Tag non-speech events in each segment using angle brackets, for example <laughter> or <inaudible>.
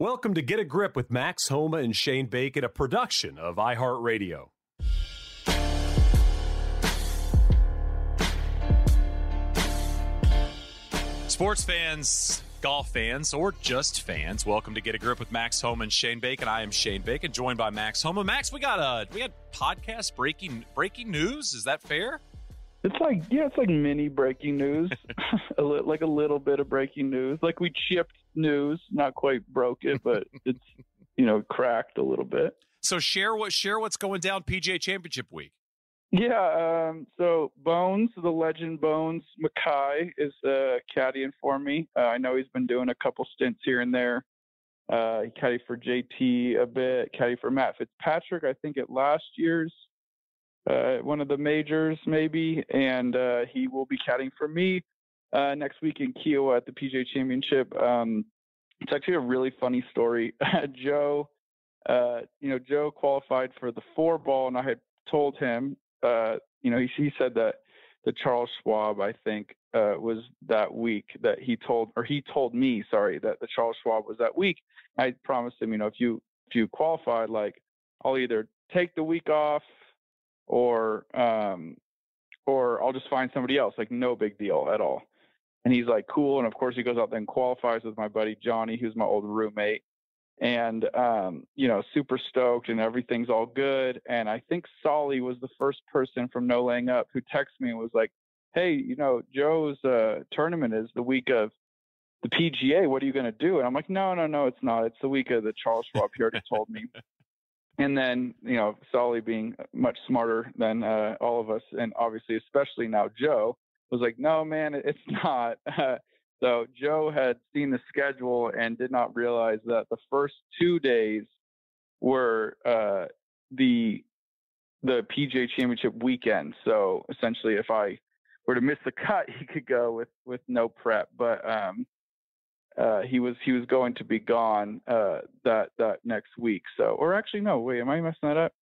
Welcome to Get a Grip with Max Homa and Shane Bacon, a production of iHeartRadio. Sports fans, golf fans, or just fans, welcome to Get a Grip with Max Homa and Shane Bacon. I am Shane Bacon, joined by Max Homa. Max, we got a we got podcast breaking breaking news. Is that fair? It's like yeah, it's like mini breaking news, <laughs> a li- like a little bit of breaking news. Like we chipped news, not quite broke it, but <laughs> it's you know cracked a little bit. So share what share what's going down PGA Championship week. Yeah, um, so Bones, the legend Bones Mackay, is uh, caddying for me. Uh, I know he's been doing a couple stints here and there. Uh, he caddied for JT a bit, caddied for Matt Fitzpatrick, I think at last year's uh, one of the majors, maybe, and uh, he will be caddying for me uh, next week in Kiawah at the PGA Championship. Um, it's actually a really funny story. <laughs> Joe, uh, you know, Joe qualified for the four ball, and I had told him, uh, you know, he, he said that the Charles Schwab, I think, uh, was that week that he told, or he told me, sorry, that the Charles Schwab was that week. I promised him, you know, if you if you qualified, like I'll either take the week off or um, or I'll just find somebody else. Like no big deal at all. And he's like, cool. And of course, he goes out there and qualifies with my buddy Johnny, who's my old roommate. And um, you know, super stoked, and everything's all good. And I think Soly was the first person from No Laying Up who texted me and was like, "Hey, you know, Joe's uh, tournament is the week of the PGA. What are you going to do?" And I'm like, "No, no, no, it's not. It's the week of the Charles Schwab. He already told me." <laughs> And then, you know, Soly being much smarter than uh, all of us, and obviously, especially now, Joe was like, no, man, it's <laughs> not. so Joe had seen the schedule and did not realize that the first two days were uh, the the PGA Championship weekend. So essentially, if I were to miss the cut, <laughs> he could go with with no prep. But um, uh, he was he was going to be gone uh, that that next week. So, or actually, no, wait, am I messing that up?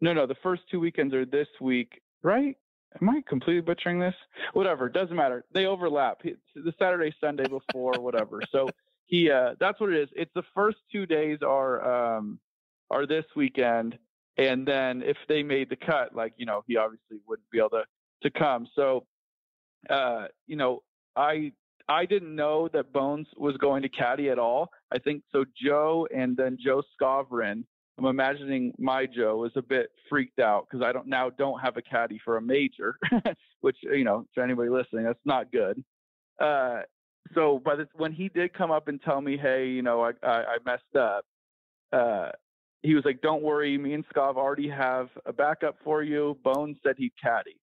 No, no, the first two weekends are this week, right? Am I completely butchering this? Whatever, doesn't matter. They overlap. The Saturday, Sunday before, whatever. So he, uh, that's what it is. It's the first two days are um, are this weekend, and then if they made the cut, like you know, he obviously wouldn't be able to to come. So, uh, you know, I I didn't know that Bones was going to caddy at all. I think so. Joe and then Joe Skovron. I'm imagining my Joe is a bit freaked out because I don't now don't have a caddy for a major, <laughs> which you know to anybody listening that's not good. Uh, so but when he did come up and tell me, hey, you know I I, I messed up. Uh, he was like, "Don't worry, me and Scov already have a backup for you." Bones said he'd caddy.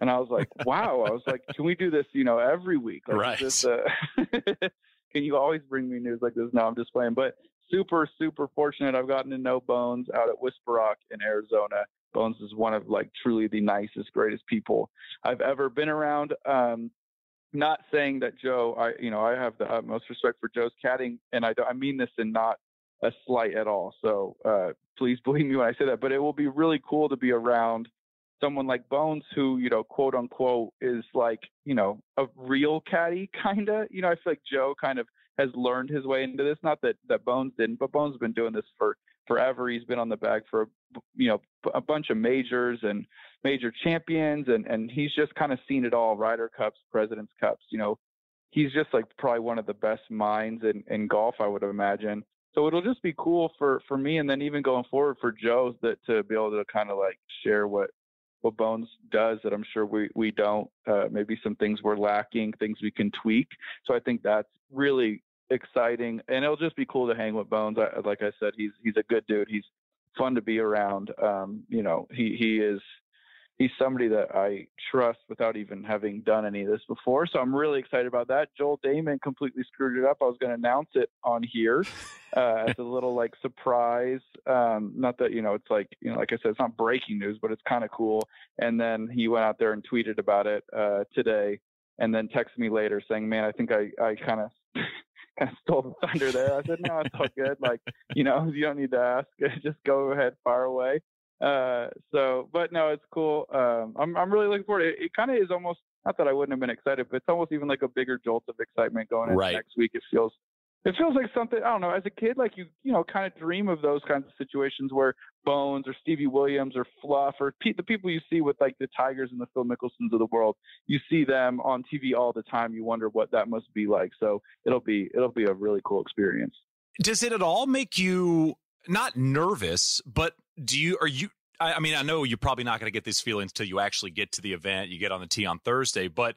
And I was like, wow. I was like, can we do this, you know, every week? Like, right. This, <laughs> uh, can you always bring me news like this? No, I'm just playing. But super, super fortunate. I've gotten to know Bones out at Whisper Rock in Arizona. Bones is one of like truly the nicest, greatest people I've ever been around. Um, not saying that Joe, I, you know, I have the utmost respect for Joe's caddying, and I, I mean this in not a slight at all. So uh, please <laughs> believe me when I say that. But it will be really cool to be around someone like Bones, who you know, quote unquote, is like you know a real caddy, <laughs> kind of. You know, I feel like Joe kind of has learned his way into this. Not that that Bones didn't, but Bones has been doing this for forever. He's been on the bag for you know a bunch of majors and major champions, and and he's just kind of seen it all: Ryder Cups, Presidents Cups. You know, he's just like probably one of the best minds in in golf, I would imagine. So it'll just be cool for for me, and then even going forward for Joe that to be able to kind of like share what what Bones does that I'm sure we we don't. Uh, maybe some things we're lacking, things we can tweak. So I think that's really exciting, and it'll just be cool to hang with Bones. I, like I said, he's he's a good dude. He's fun to be around. Um, you know, he he is he's somebody that I trust without even having done any of this before. So I'm really excited about that. Joel Dahmen completely screwed it up. I was going to announce it on here <laughs> uh, as a little like surprise. Um, not that you know it's like you know like I said, it's not breaking news, but it's kind of cool. And then he went out there and tweeted about it uh, today, and then texted me later saying, "Man, I think I I kind of." <laughs> kind of stole the thunder there. I said, no, it's all good. Like, you know, you don't need to ask. <laughs> Just go ahead, far away. Uh, so, but no, it's cool. Um, I'm I'm really looking forward. It, it kind of is almost not that I wouldn't have been excited, but it's almost even like a bigger jolt of excitement going into right. next week. It feels it feels like something I don't know. As a kid, like you, you know, kind of dream of those kinds of situations where Bones or Stevie Williams or Fluff or pe- the people you see with like the Tigers and the Phil Mickelsons of the world. You see them on TV all the time. You wonder what that must be like. So it'll be it'll be a really cool experience. Does it at all make you not nervous, but do you are you? I, I mean, I know you're probably not going to get these feelings until you actually get to the event. You get on the tee on Thursday, but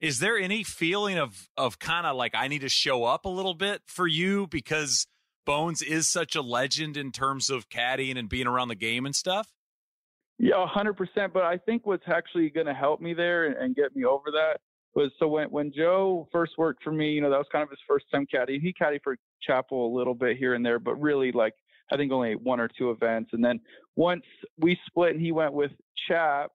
is there any feeling of of kind of like I need to show up a little bit for you because Bones is such a legend in terms of caddying and being around the game and stuff? Yeah, hundred percent. But I think what's actually going to help me there and, and, get me over that was so when when Joe first worked for me, you know, that was kind of his first time caddy. He caddied for Chappell a little bit here and there, but really like I think only one or two events. And then once we split and he went with Chap,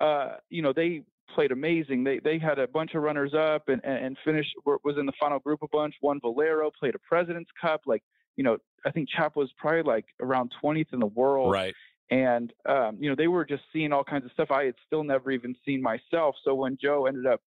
uh, you know, they played amazing. They they had a bunch of runners up and and, and finished was in the final group a bunch. Won Valero, played a President's Cup. Like you know, I think Chap was probably like around 20th in the world. Right. And um, you know, they were just seeing all kinds of stuff I had still never even seen myself. So when Joe ended up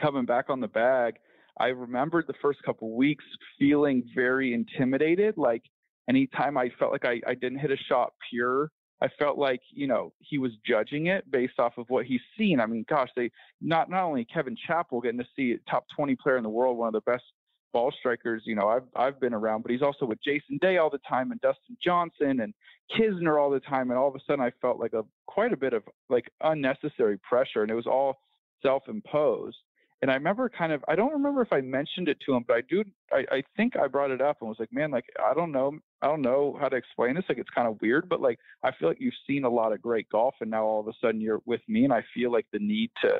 coming back on the bag, I remembered the first couple weeks feeling very intimidated. Like anytime I felt like I, I didn't hit a shot pure, I felt like you know he was judging it based off of what he's seen. I mean, gosh, they not not only Kevin Chappell getting to see top 20 player in the world, one of the best ball strikers, you know, I've I've been around, but he's also with Jason Day all the time and Dustin Johnson and Kisner all the time, and all of a sudden I felt like a quite a bit of like unnecessary pressure, and it was all self-imposed. And I remember kind of I don't remember if I mentioned it to him, but I do I, I think I brought it up and was like, man, like I don't know I don't know how to explain this. Like it's kind of weird, but like I feel like you've seen a lot of great golf, and now all of a sudden you're with me, and I feel like the need to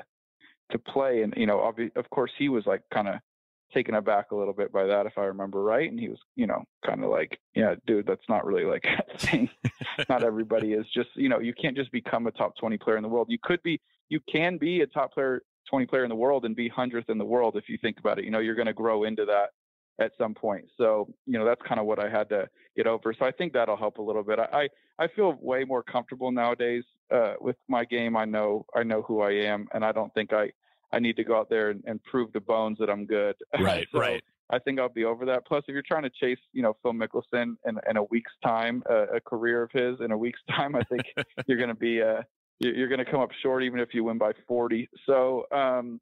to play. And you know, of course, he was like kind of taken aback a little bit by that, if I remember right. And he was, you know, kind of like, yeah, dude, that's not really like <laughs> not everybody is just, you know, you can't just become a top 20 player in the world. You could be, you can be a top player, 20 player in the world and be 100th in the world if you think about it. You know, you're going to grow into that at some point. So, you know, that's kind of what I had to get over. So I think that'll help a little bit. I, I feel way more comfortable nowadays uh, with my game. I know, I know who I am and I don't think I, I need to go out there and, and prove to Bones that I'm good. Right, <laughs> so right. I think I'll be over that. Plus, if you're trying to chase, you know, Phil Mickelson in, in a week's time, uh, a career of his in a week's <laughs> time, I think <laughs> you're going to be, uh, you're going to come up short even if you win by 40. So, um,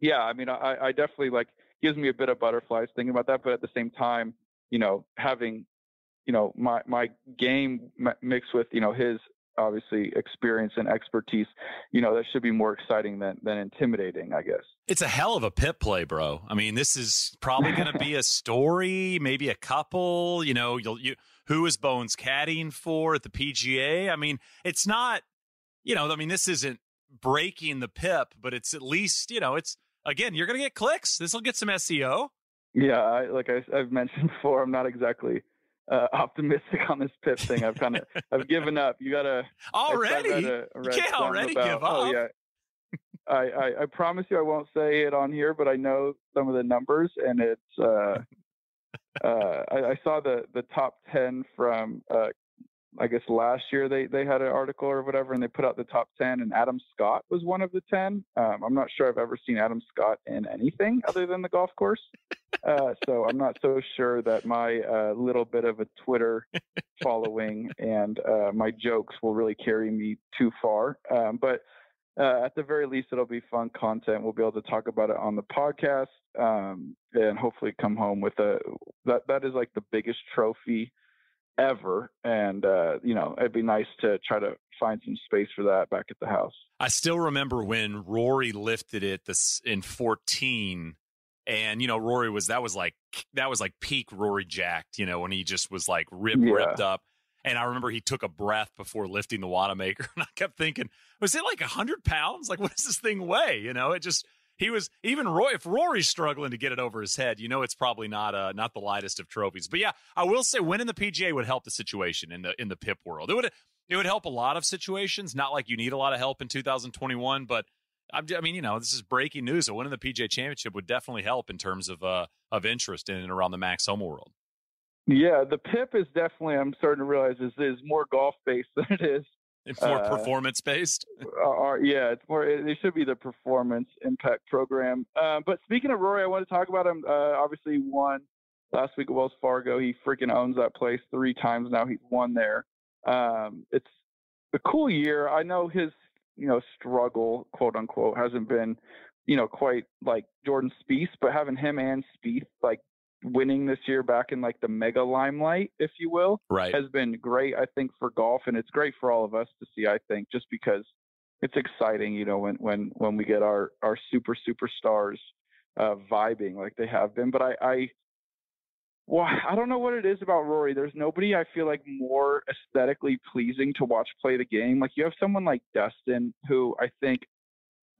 yeah, I mean, I, I definitely like gives me a bit of butterflies thinking about that. But at the same time, you know, having, you know, my my game mixed with you know his obviously experience and expertise, you know, that should be more exciting than than intimidating, I guess. It's a hell of a pip play, bro. I mean, this is probably going to be a story, maybe a couple. You know, you'll you who is Bones caddying for at the PGA? I mean, it's not, you know, I mean, this isn't breaking the pip, but it's at least, you know, it's again, you're going to get clicks. This will get some SEO. Yeah, I, like I, have mentioned <laughs> before, I'm not exactly uh, <laughs> optimistic on this pip thing. I've kind of I've given up. You gotta already. A, <laughs> you can't already about, give oh, up. Oh yeah. I, I, I promise you I won't say it on here, but I know some of the numbers, and it's. Uh, uh, I, I, saw the the top ten from uh, I guess last year they, they had an article or whatever, and they put out the top 10, and Adam Scott was one of the 10. Um, I'm not sure I've ever seen Adam Scott in anything other than the golf course. Uh, so I'm not so sure that my uh, little bit of a Twitter following and uh, my jokes will really carry me too far. Um, but uh, at the very least, it'll be fun content. We'll be able to talk about it on the podcast um, and hopefully come home with a that that is like the biggest trophy ever. And, uh, you know, it'd be nice to try to find some space for that back at the house. I still remember when Rory lifted it this in 14 and you know Rory was that was like that was like peak Rory jacked, you know, when he just was like ripped yeah. ripped up. And I remember he took a breath before lifting the Wanamaker, <laughs> and I kept thinking, was it like a hundred pounds? Like, what does this thing weigh? You know, it just he was even Roy. If Rory's struggling to get it over his head, you know it's probably not uh not the lightest of trophies. But yeah, I will say winning the PGA would help the situation in the in the PIP world. It would it would help a lot of situations. Not like you need a lot of help in 2021, but I mean, you know, this is breaking news. So winning the PGA Championship would definitely help in terms of uh of interest in and around the Max Homa world. Yeah, the PIP is definitely. I'm starting to realize is is more golf based <laughs> than it is it's more uh, performance based. <laughs> yeah, it's more. It, it, should be the performance impact program. Uh, but speaking of Rory, I want to talk about him. Uh, obviously, won last week at Wells Fargo. He freaking owns that place three times now. He's won there. Um, it's a cool year. I know his you know struggle, quote unquote, hasn't been you know quite like Jordan Spieth, but having him and Spieth like winning this year back in like the mega limelight, if you will, right. has been great. I think for golf, and it's great for all of us to see. I think just because it's exciting, you know, when when when we get our our super superstars uh, vibing like they have been. But I, I well, I don't know what it is about Rory. There's nobody I feel like more aesthetically pleasing to watch play the game. Like you have someone like Dustin, who I think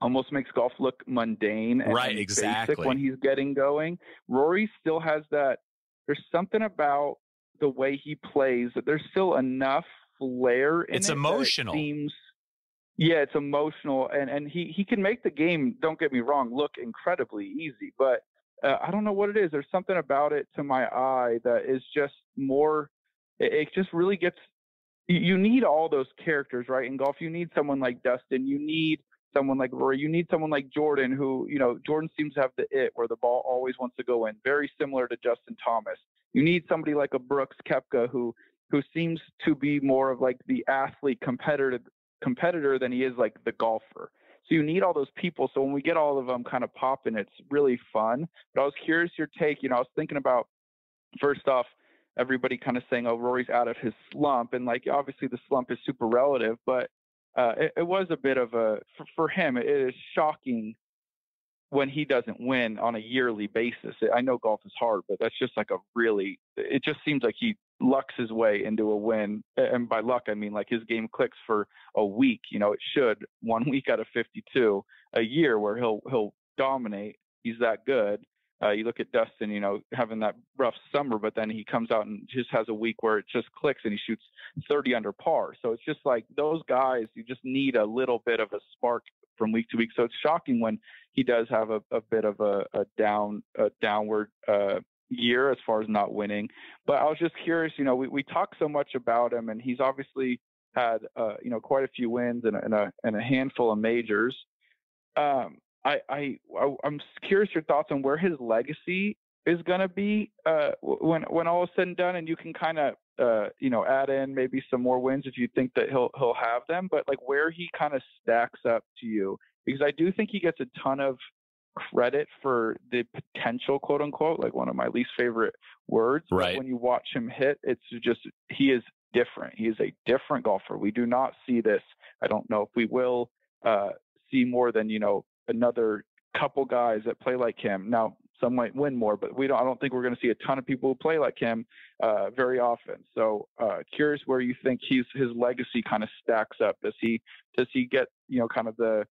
almost makes golf look mundane and, right, exactly. basic when he's getting going. Rory still has that. There's something about the way he plays that there's still enough flair in it's it emotional. It seems yeah, it's emotional, and and he he can make the game. Don't get me wrong, look incredibly easy, but uh, I don't know what it is. There's something about it to my eye that is just more. It, it just really gets. You, you need all those characters, right? In golf, you need someone like Dustin. You need someone like Rory. You need someone like Jordan, who you know Jordan seems to have the it where the ball always wants to go in. Very similar to Justin Thomas. You need somebody like a Brooks Koepka who who seems to be more of like the athlete competitor competitor than he is like the golfer. So you need all those people. So when we get all of them kind of popping, it's really fun. But I was curious your take. You know, I was thinking about first off, everybody kind of saying, "Oh, Rory's out of his slump," and like obviously the slump is super relative, but uh, it, it, was a bit of a for, for him. It is shocking when he doesn't win on a yearly basis. I know golf is hard, but that's just like a really. It just seems like he lucks his way into a win. And by luck, I mean like his game clicks for a week. You know, it should <laughs> one week out of 52 a year where he'll he'll dominate. He's that good. Uh, you look at Dustin, you know, having that rough summer, but then he comes out and just has a week where it just clicks and he shoots 30 under par. So it's just like those guys, you just need a little bit of a spark from week to week. So it's shocking when he does have a, a bit of a, a down, a downward uh, year as far as not winning. But I was just curious, you know, we, we talk so much about him, and he's obviously had uh, you know quite a few wins and, and a and a handful of majors. Um, I, I I'm curious your thoughts on where his legacy is going to be uh, when when all is said and done, and you can kind of uh, you know add in maybe some more wins if you think that he'll he'll have them, but like where he kind of stacks up to you because I do think he gets a ton of credit for the potential, quote unquote, like one of my least favorite words. Right. But when you watch him hit, it's just he is different. He is a different golfer. We do not see this. I don't know if we will uh, see more than you know another couple guys that play like him. Now, some might win more, but we don't. I don't think we're going to see a ton of people who play like him uh, very often. So, uh, curious where you think he's his legacy kind of stacks up. Does he does he get you know kind of the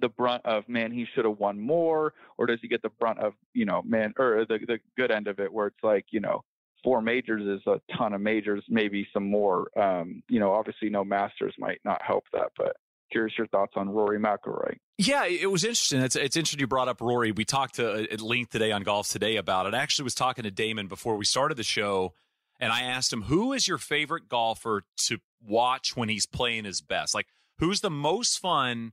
the brunt of man he should have won more or does he get the brunt of you know man or the the good end of it where it's like you know four majors is a ton of majors maybe some more um, you know obviously no masters might not help that but curious your thoughts on Rory McIlroy. Yeah, it was interesting. It's, it's interesting you brought up Rory. We talked to, uh, at length today on Golf Today about it. I actually was talking to Dahmen before we started the show, and I asked him, who is your favorite golfer to watch when he's playing his best? Like, who's the most fun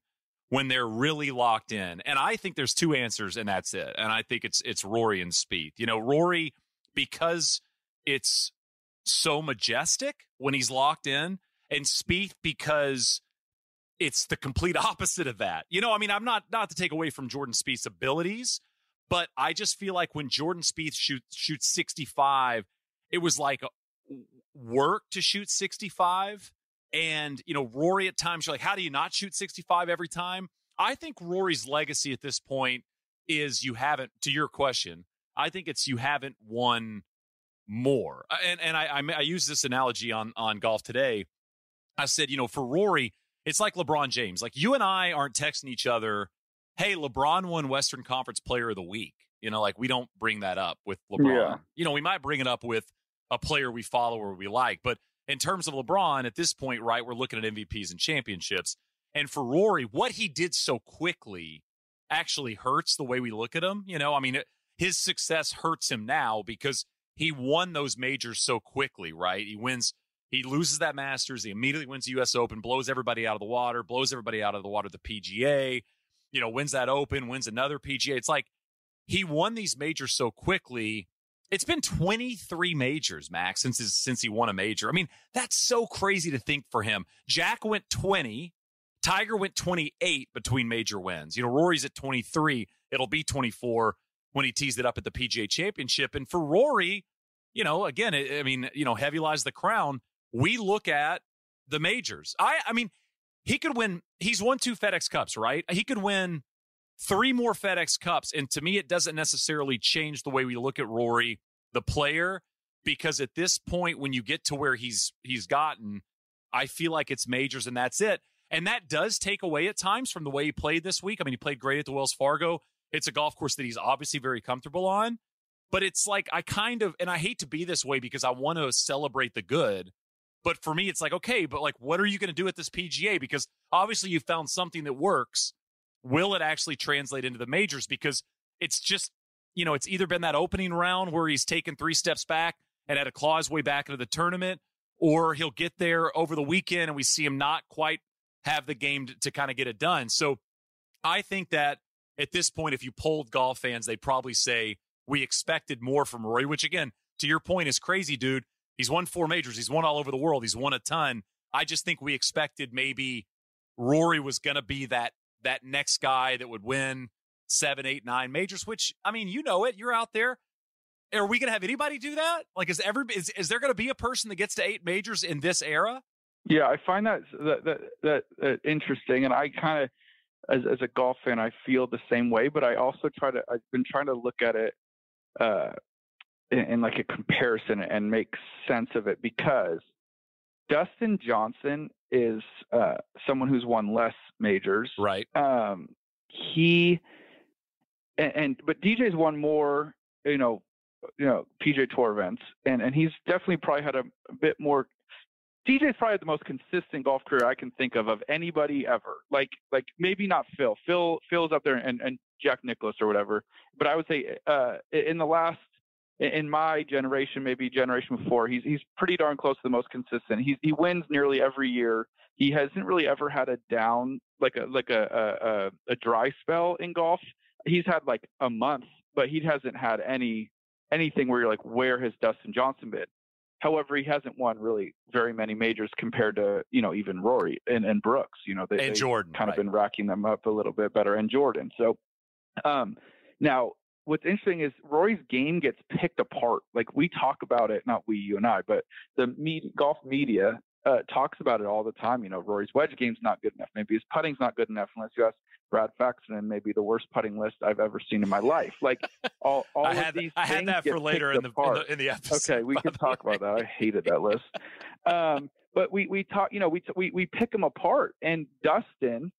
when they're really locked in. And I think there's two answers, and that's it. And I think it's it's Rory and Spieth. You know, Rory because it's so majestic when he's locked in, and Spieth because it's the complete <laughs> opposite of that. You know, I mean, I'm not not to take away from Jordan Spieth's abilities, but I just feel like when Jordan Spieth shoot, shoots 65, it was like work to shoot 65 and, you know, Rory at times, you're like, how do you not shoot 65 every time? I think Rory's legacy at this point is you haven't, to your question, I think it's you haven't won more. Uh, and and I, I, I use this analogy on, on golf today. I said, you know, for Rory, it's like LeBron James. Like you and I aren't texting each other, hey, LeBron won Western Conference Player of the Week. You know, like we don't bring that up with LeBron. Yeah. You know, we might bring it up with a player we follow or we like, but in terms of LeBron at this point, right, we're looking at MVPs and championships. And for Rory, what he did so quickly actually hurts the way we look at him. You know, I mean, it, his success hurts him now because he won those majors so quickly, right? He wins, he loses that Masters, he immediately wins the U.S. Open, blows everybody out of the water, blows everybody out of the water, the PGA, you know, wins that Open, wins another PGA. It's like he won these majors so quickly It's been 23 majors, Max, since his, since he won a major. I mean, that's so crazy to think for him. Jack went 20, Tiger went 28 between major wins. You know, Rory's at 23. It'll be 24 when he teased it up at the PGA Championship. And for Rory, you know, again, I mean, you know, heavy lies the crown. We look at the majors. I, I mean, he could win. He's won two FedEx Cups, right? He could win three more FedEx Cups. And to me, it doesn't necessarily change the way we look at Rory, the player, because at this point, when you get to where he's he's gotten, I feel like it's majors and that's it. And that does take away at times from the way he played this week. I mean, he played great at the Wells Fargo. It's a golf course that he's obviously very comfortable on. But it's like I kind of, and I hate to be this way because I want to celebrate the good. But for me, it's like, okay, but like, what are you going to do at this PGA? Because obviously you found something that works. Will it actually translate into the majors? Because it's just, you know, it's either been that opening round where he's taken three steps back and had a claw his way back into the tournament, or he'll get there over the weekend and we see him not quite have the game to, to kind of get it done. So I think that at this point, if you polled golf fans, they'd probably say we expected more from Rory, which again, to your point, is crazy, dude. He's won four majors. He's won all over the world. He's won a ton. I just think we expected maybe Rory was going to be that that next guy that would win seven, eight, nine majors. Which I mean, you know it. You're out there. Are we going to have anybody do that? Like, is every is, is there going to be a person that gets to eight majors in this era? Yeah, I find that that that, that, that interesting, and I kind of, as as a golf fan, I feel the same way. But I also try to. I've been trying to look at it uh, in, in like a comparison and make sense of it because Dustin Johnson is uh, someone who's won less majors. Right. Um, he and, and but DJ's won more. You know, you know PGA Tour events, and and he's definitely probably had a, a bit more DJ's probably the most consistent golf career I can think of of anybody ever. Like like maybe not Phil. Phil Phil's up there and, and Jack Nicklaus or whatever. But I would say uh, in the last in my generation, maybe generation before, he's he's pretty darn close to the most consistent. He's he wins nearly every year. He hasn't really ever had a down like a like a a, a dry spell in golf. He's had like a month, but he hasn't had any anything where you're like, where has Dustin Johnson been? However, he hasn't won really very many majors compared to you know even Rory and, and Brooks. You know they, and Jordan kind right. of been racking them up a little bit better, and Jordan. So um, now what's interesting is Rory's game gets picked apart. Like we talk about it, not we, you and I, but the media, golf media uh, talks about it all the time. You know, Rory's wedge game's not good enough. Maybe his putting's not good enough. Unless you ask Brad Faxon, maybe the worst putting list I've ever seen in my life. Like <laughs> all, all I of had, these. I had that for later in the, in the, in the episode. Okay, we can talk about that. I hated that list. <laughs> Um, but we we talk. You know, we we we pick them apart, and Dustin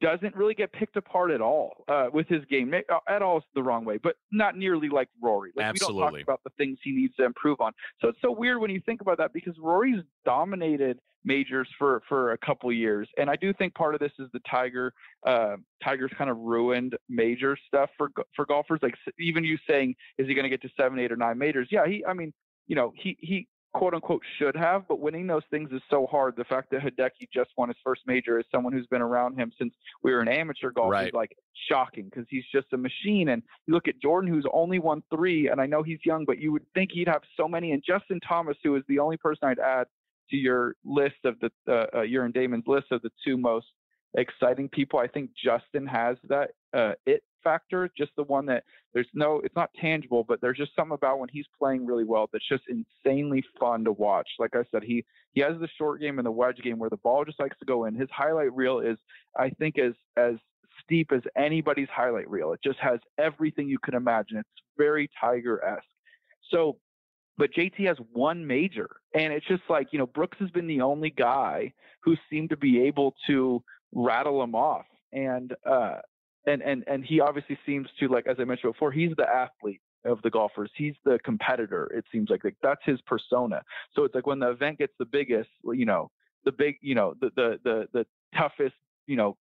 doesn't really get picked apart at all uh, with his game. Uh, at all is the wrong way, but not nearly like Rory. Like, Absolutely. We don't talk about the things he needs to improve on. So it's so weird when you think about that because Rory's dominated majors for for a couple years, and I do think part of this is the Tiger. Uh, Tiger's kind of ruined major stuff for for golfers. Like even you saying, is he going to get to seven, eight, or nine majors? Yeah, he. I mean, you know, he he quote unquote should have, but winning those things is so hard. The fact that Hideki just won his first major as someone who's been around him since we were in amateur golf right. is like shocking because he's just a machine. And you look at Jordan, who's only won three, and I know he's young, but you would think he'd have so many. And Justin Thomas, who is the only person I'd add to your list of the uh, uh, your and Dahmen's list of the two most exciting people. I think Justin has that uh, it factor, just the one that there's no, it's not tangible, but there's just something about when he's playing really well that's just insanely fun to watch. Like I said, he he has the short game and the wedge game where the ball just likes to go in. His highlight reel is, I think, as as steep as anybody's highlight reel. It just has everything you can imagine. It's very Tiger esque. So but JT has one major. And it's just like, you know, Brooks has been the only guy who seemed to be able to rattle him off. And uh and and and he obviously seems to like as I mentioned before, he's the athlete of the golfers. He's the competitor. It seems like, like that's his persona. So it's like when the event gets the biggest, you know, the big, you know, the the the the toughest, you know,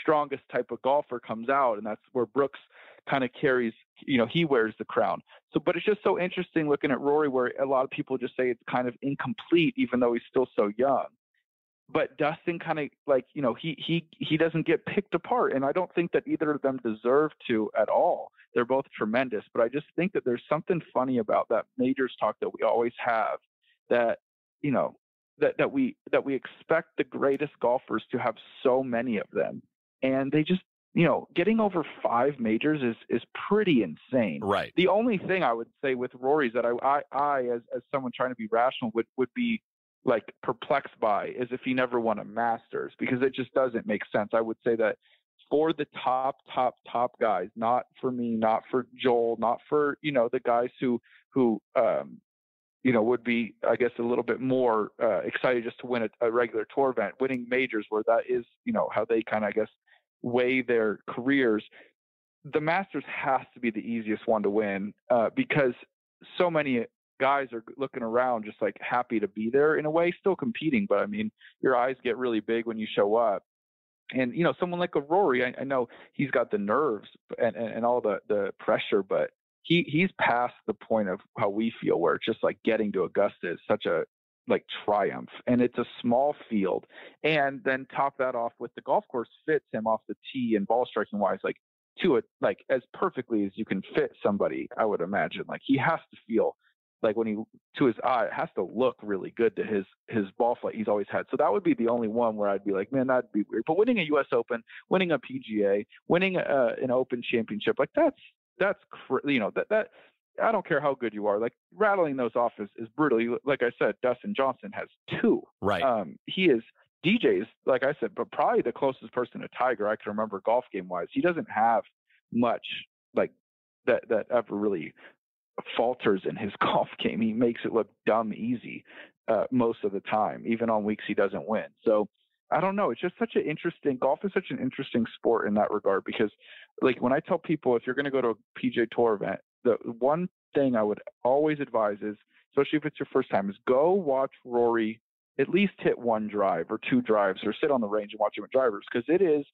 strongest type of golfer comes out, and that's where Brooks kind of carries, you know, he wears the crown. So, but it's just so interesting looking at Rory, where a lot of people just say it's kind of incomplete, even though he's still so young but Dustin kind of like you know he he he doesn't get picked apart, and I don't think that either of them deserve to at all. they're both tremendous. But I just think that there's something funny about that majors talk that we always have that, you know, that, that we that we expect the greatest golfers to have so many of them. And they just you know, getting over five majors is is pretty insane. Right. The only thing I would say with Rory is that I I, I as as someone trying to be rational would would be like perplexed by is if he never won a Masters because it just doesn't make sense. I would say that for the top top top guys, not for me, not for Joel, not for you know the guys who who um you know would be I guess a little bit more uh, excited just to win a, a regular tour event, winning majors where that is you know how they kind of I guess weigh their careers. The Masters has to be the easiest one to win uh, because so many guys are looking around just like happy to be there in a way, still competing. But I mean, your eyes get really big when you show up. And you know, someone like a Rory, I, I know he's got the nerves and, and, and all the the pressure, but he he's past the point of how we feel, where it's just like getting to Augusta is such a like triumph and it's a small field and then top that off with the golf course fits him off the tee and ball striking wise like to it like as perfectly as you can fit somebody i would imagine like he has to feel like when he to his eye it has to look really good to his his ball flight he's always had so that would be the only one where i'd be like man that'd be weird but winning a us open winning a pga winning a, an open championship like that's that's you know that that I don't care how good you are. Like rattling those off is, is brutal. Like I said, Dustin Johnson has two. Right. Um, he is DJ's, like I said, but probably the closest person to Tiger I can remember golf game wise. He doesn't have much like that that ever really falters in his <laughs> golf game. He makes it look dumb easy uh, most of the time, even on weeks he doesn't win. So I don't know. It's just such an interesting golf is such an interesting sport in that regard because like when I tell people if you're going to go to a PGA Tour event, the one thing I would always advise is, especially if it's your first time, is go watch Rory at least hit one drive or two drives or sit on the range and watch him at drivers because it is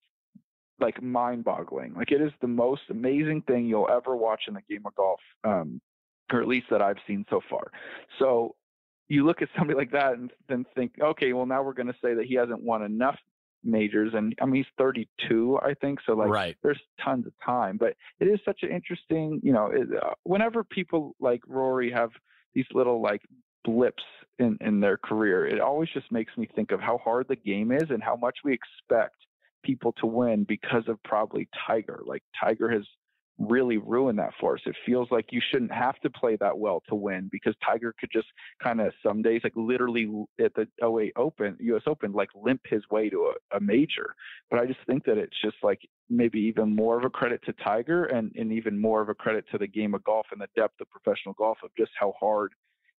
like mind boggling. Like it is the most amazing thing you'll ever watch in the game of golf, um, or at least that I've seen so far. So you look at somebody like that and then think, okay, well now we're going to say that he hasn't won enough majors and I mean he's 32 I think so like right. there's tons of time but it is such an interesting you know it, uh, whenever people like Rory have these little like blips in in their career it always just makes me think of how hard the game is and how much we expect people to win because of probably Tiger like Tiger has really ruin that for us. It feels like you shouldn't have to play that well to win because Tiger could just kind of some days, like literally at the 08 Open, US Open, like limp his way to a, a major. But I just think that it's just like maybe even more of a credit to Tiger and, and even more of a credit to the game of golf and the depth of professional golf of just how hard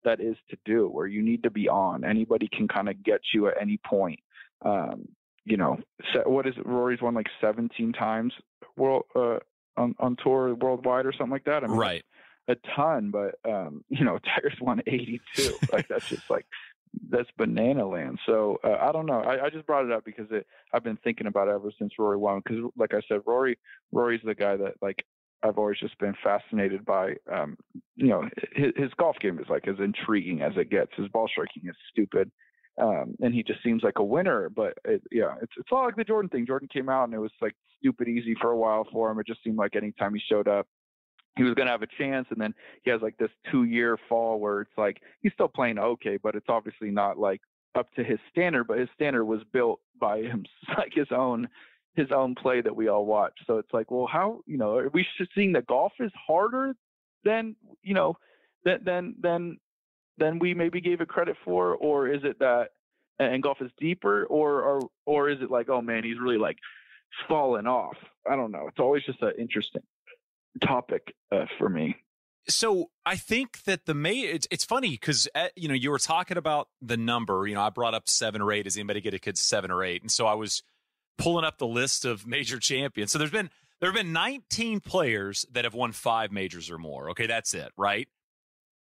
that is to do, where you need to be on. Anybody can kind of get you at any point. Um, you know, what is it? Rory's won like 17 times world uh, on, on tour worldwide or something like that. I mean, right. A ton, but um, <laughs> you know, Tiger's won 82. <laughs> like that's just like that's banana land. So uh, I don't know. I, I, just brought it up because it, I've been thinking about it ever since Rory won. Because like I said, Rory Rory's the guy that like I've always just been fascinated by. Um, you know, his, his golf game is like as intriguing as it gets. His ball striking is stupid. Um, and he just seems like a winner. But it, yeah, it's it's all like the Jordan thing. Jordan came out and it was like stupid easy for a while for him. It just seemed like anytime he showed up, he was going to have a chance. And then he has like this two year fall where it's like he's still playing okay, but it's obviously not like up to his standard. But his standard was built by him, <laughs> like his own his own play that we all watch. So it's like, well, how you know are we seeing that golf is harder than you know than than than than we maybe gave it credit for, or is it that and golf is deeper, or or or is it like, oh man, he's really like fallen off? I don't know. It's always just an interesting topic uh, for me. So I think that the May it's, it's funny because uh, you know you were talking about the number. You know, I brought up seven or eight. Does anybody get a kid seven or eight? And so I was pulling up the list of <laughs> major champions. So there's been there have been 19 players that have won five majors or more. Okay, that's it, right?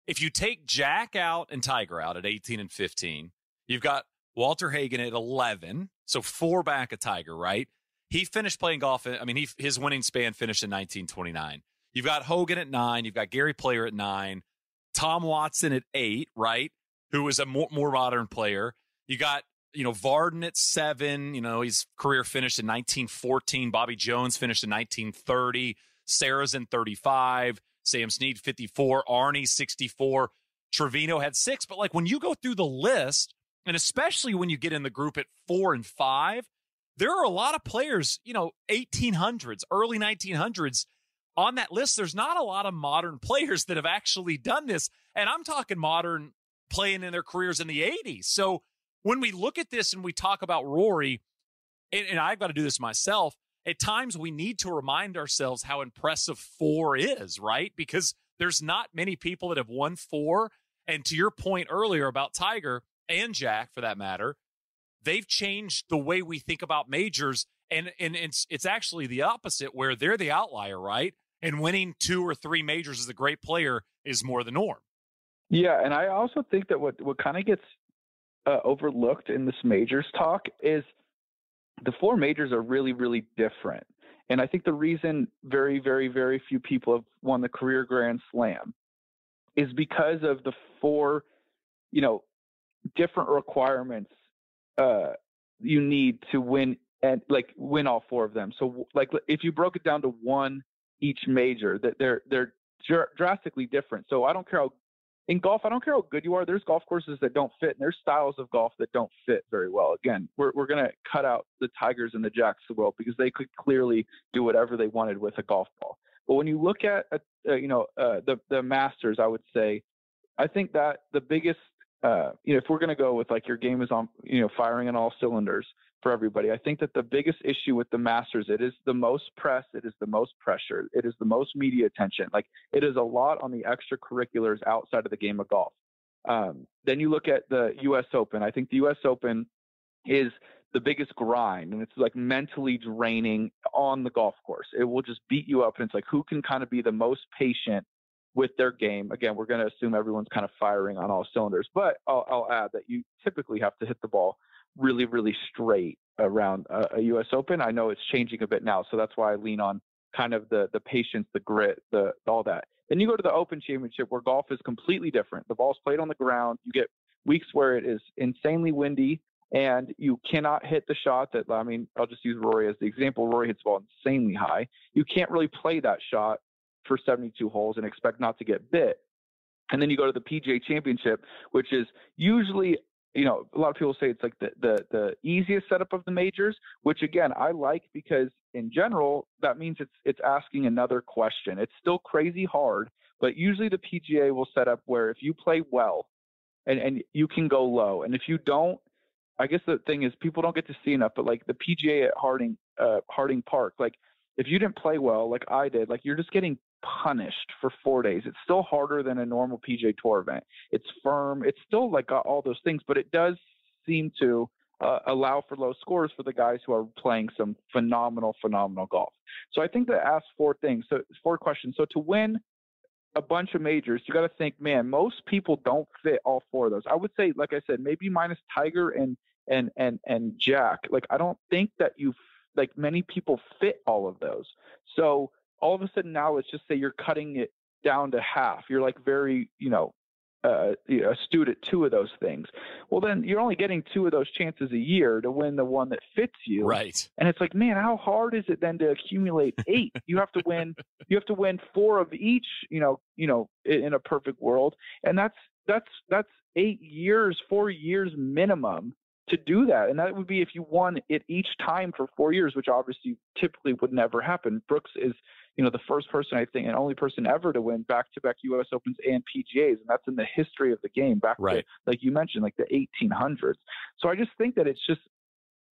If you take Jack out and Tiger out at 18 and 15, you've got Walter Hagen at 11, so four back of Tiger, right? He finished playing golf. I mean, he, his winning span finished in 1929. You've got Hogan at nine. You've got Gary Player at nine. Tom Watson at eight, right? Who was a more, more modern player. You got, you know, Vardon at seven. You know, his career finished in 1914. Bobby Jones finished in 1930. Sarazen 35, Sam Snead 54, Arnie 64, Trevino had six. But like when you go through the list, and especially when you get in the group at four and five, there are a lot of players, you know, 1800s, early 1900s on that list. There's not a lot of modern <laughs> players that have actually done this. And I'm talking modern playing in their careers in the 80s. So when we look at this and we talk about Rory, and, and I've got to do this myself, at times we need to remind ourselves how impressive four is, right? Because there's not many people that have won four. And to your point earlier about Tiger and Jack, for that matter, they've changed the way we think about majors. And, and it's, it's actually the opposite, where they're the outlier, right? And winning two or three majors as a great player is more the norm. Yeah, and I also think that what what kind of gets uh, overlooked in this majors talk is the four majors are really really different. And I think the reason very very very few people have won the career Grand Slam is because of the four, you know, different requirements uh, you need to win and like win all four of them. So like if you broke it down to one each major, that they're they're drastically different. So I don't care how in golf, I don't care how good you are. There's golf courses that don't fit, and there's styles of golf that don't fit very well. Again, we're we're gonna cut out the Tigers and the Jacks of the world because they could clearly do whatever they wanted with a golf ball. But when you look at, uh, you know, uh, the the Masters, I would say, I think that the biggest, uh, you know, if we're gonna go with like your game is on, you know, firing on all cylinders, for everybody. I think that the biggest issue with the Masters, it is the most press, it is the most pressure, it is the most media attention. Like it is a lot on the extracurriculars outside of the game of golf. Um, then you look at the U.S. Open. I think the U.S. Open is the biggest grind, and it's like mentally draining on the golf course. It will just beat you up, and it's like who can kind of be the most patient with their game. Again, we're going to assume everyone's kind of firing on all cylinders, but I'll, I'll add that you typically have to hit the ball really, really straight around a, a, U.S. Open. I know it's changing a bit now, so that's why I lean on kind of the the patience, the grit, the all that. Then you go to the Open Championship where golf is completely different. The ball's played on the ground. You get weeks where it is insanely windy and you cannot hit the shot that I mean, I'll just use Rory as the example. Rory hits the ball insanely high. You can't really play that shot for 72 holes and expect not to get bit. And then you go to the PGA Championship, which is usually you know, a lot of people say it's like the, the, the easiest setup of the majors, which again, I like because in general, that means it's, it's asking another question. It's still crazy hard, but usually the PGA will set up where if you play well and, and you can go low. And if you don't, I guess the thing is people don't get to see enough, but like the PGA at Harding, uh, Harding Park, like if you didn't play well, like I did, like you're just getting punished for four days. It's still harder than a normal PGA Tour event. It's firm. It's still like got all those things, but it does seem to uh, allow for low scores for the guys who are playing some phenomenal, phenomenal golf. So I think that asks four things. So four questions. So to win a bunch of majors, you got to think, man, most people don't fit all four of those. I would say, like I said, maybe minus Tiger and and and and Jack. Like I don't think that you like many people fit all of those. So all of a sudden now let's just say you're cutting it down to half. You're like very, you know, uh, astute at two of those things. Well, then you're only getting two of those chances a year to win the one that fits you. Right. And it's like, man, how hard is it then to accumulate eight? you have to win. You have to win four of each. You know, you know, in a perfect world, and that's that's that's eight years, four years minimum to do that. And that would be if you won it each time for four years, which obviously typically would never happen. Brooks is you know, the first person I think and only person ever to win back-to-back U.S. Opens and PGA's, and that's in the history of the game. Back right. to like you mentioned, like the 1800s. So I just think that it's just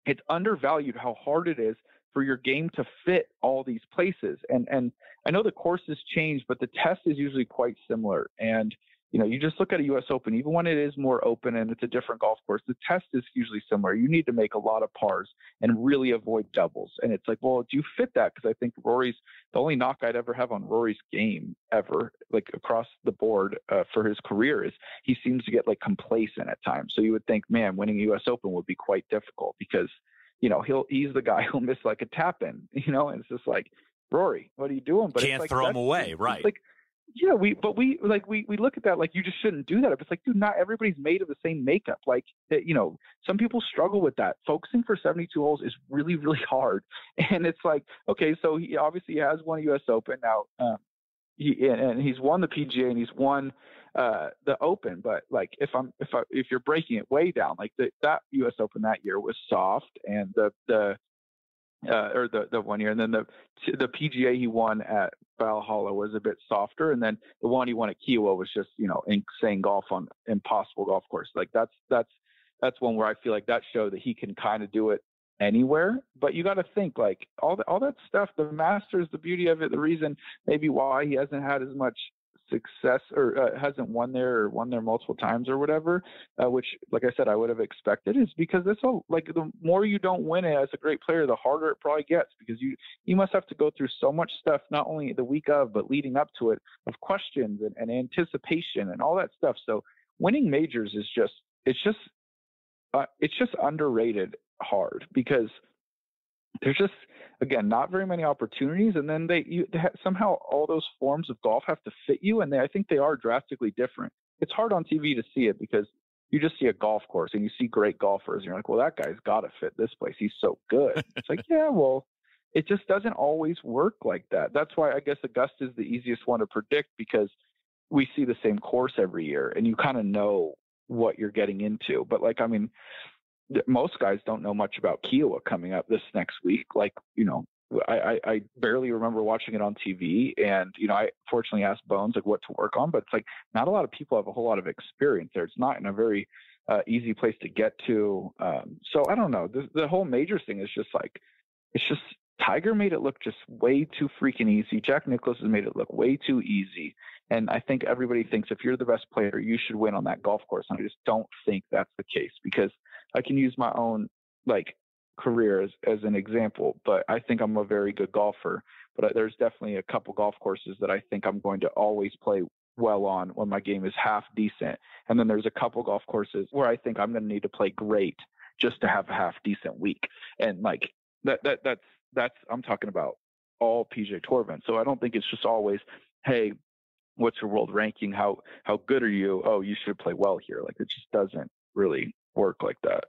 it's undervalued how hard it is for your game to fit all these places. And and I know the courses change, but the test is usually quite similar. And you know, you just look at a U.S. Open, even when it is more open and it's a different golf course, the test is usually similar. You need to make a lot of pars and really avoid doubles. And it's like, well, do you fit that? Because I think Rory's the only knock I'd ever have on Rory's game ever, like across the board uh, for his career, is he seems to get like complacent at times. So you would think, man, winning a U.S. Open would be quite difficult because, you know, he'll he's the guy <laughs> who'll miss like a tap in, you know, and it's just like, Rory, what are you doing? But can't like, throw him away, right? Like Yeah, we but we like we we look at that like you just shouldn't do that. It's like, dude, not everybody's made of the same makeup. Like eh, you know, some people struggle with that. Focusing for 72 holes is really <laughs> really hard, and it's like, okay, so he obviously has won a U.S. Open now. Um, he and he's won the PGA and he's won uh, the Open. But like if I'm if I, if you're breaking it way down, like the, that U.S. Open that year was soft, and the the uh, or the the one year, and then the the PGA he won at Valhalla was a bit softer, and then the one he won at Kiawah was just you know insane golf on impossible golf course. Like that's that's that's one where I feel like that showed that he can kind of do it anywhere. But you got to think like all the, all that stuff. The Masters, the beauty of it, the reason maybe why he hasn't had as much success or uh, hasn't won there or won there multiple times or whatever, uh, which, like I said, I would have expected, is because it's all like the more you don't win it as a great player, the harder it probably gets because you you must have to go through so much stuff, not only the week of but leading up to it, of questions and, and anticipation and all that stuff. So winning majors is just it's just uh, it's just underrated hard because there's just again not very many opportunities and then they, you, they ha- somehow all those forms of golf have to fit you and they, i think they are drastically different. It's hard on tv to see it because you just see a golf course and you see great golfers and you're like well that guy's got to fit this place. He's so good. It's like yeah well it just doesn't always work like that. That's why i guess augusta is the easiest one to predict because we see the same course every year and you kind of know what you're getting into. But like i mean most guys don't know much about Kiawah coming up this next week. Like, you know, I, I, barely remember watching it on TV. And, you know, I fortunately asked Bones like what to work on, but it's like not a lot of people have a whole lot of experience there. It's not in a very uh, easy place to get to. Um, so I don't know. The, the whole major thing is just like, it's just Tiger made it look just way too freaking easy. Jack Nicklaus has made it look way too easy. And I think everybody thinks if you're the best player, you should win on that golf course. And I just don't think that's the case because I can use my own like career as, as an example, but I think I'm a very good golfer. But uh, there's definitely a couple golf courses that I think I'm going to always play well on when my game is half decent. And then there's a couple golf courses where I think I'm going to need to play great just to have a half decent week. And like that, that, that's, that's, I'm talking about all PGA Tour events. So I don't think it's just always, hey, what's your world ranking? How, how good are you? Oh, you should play well here. Like it just doesn't really work like that.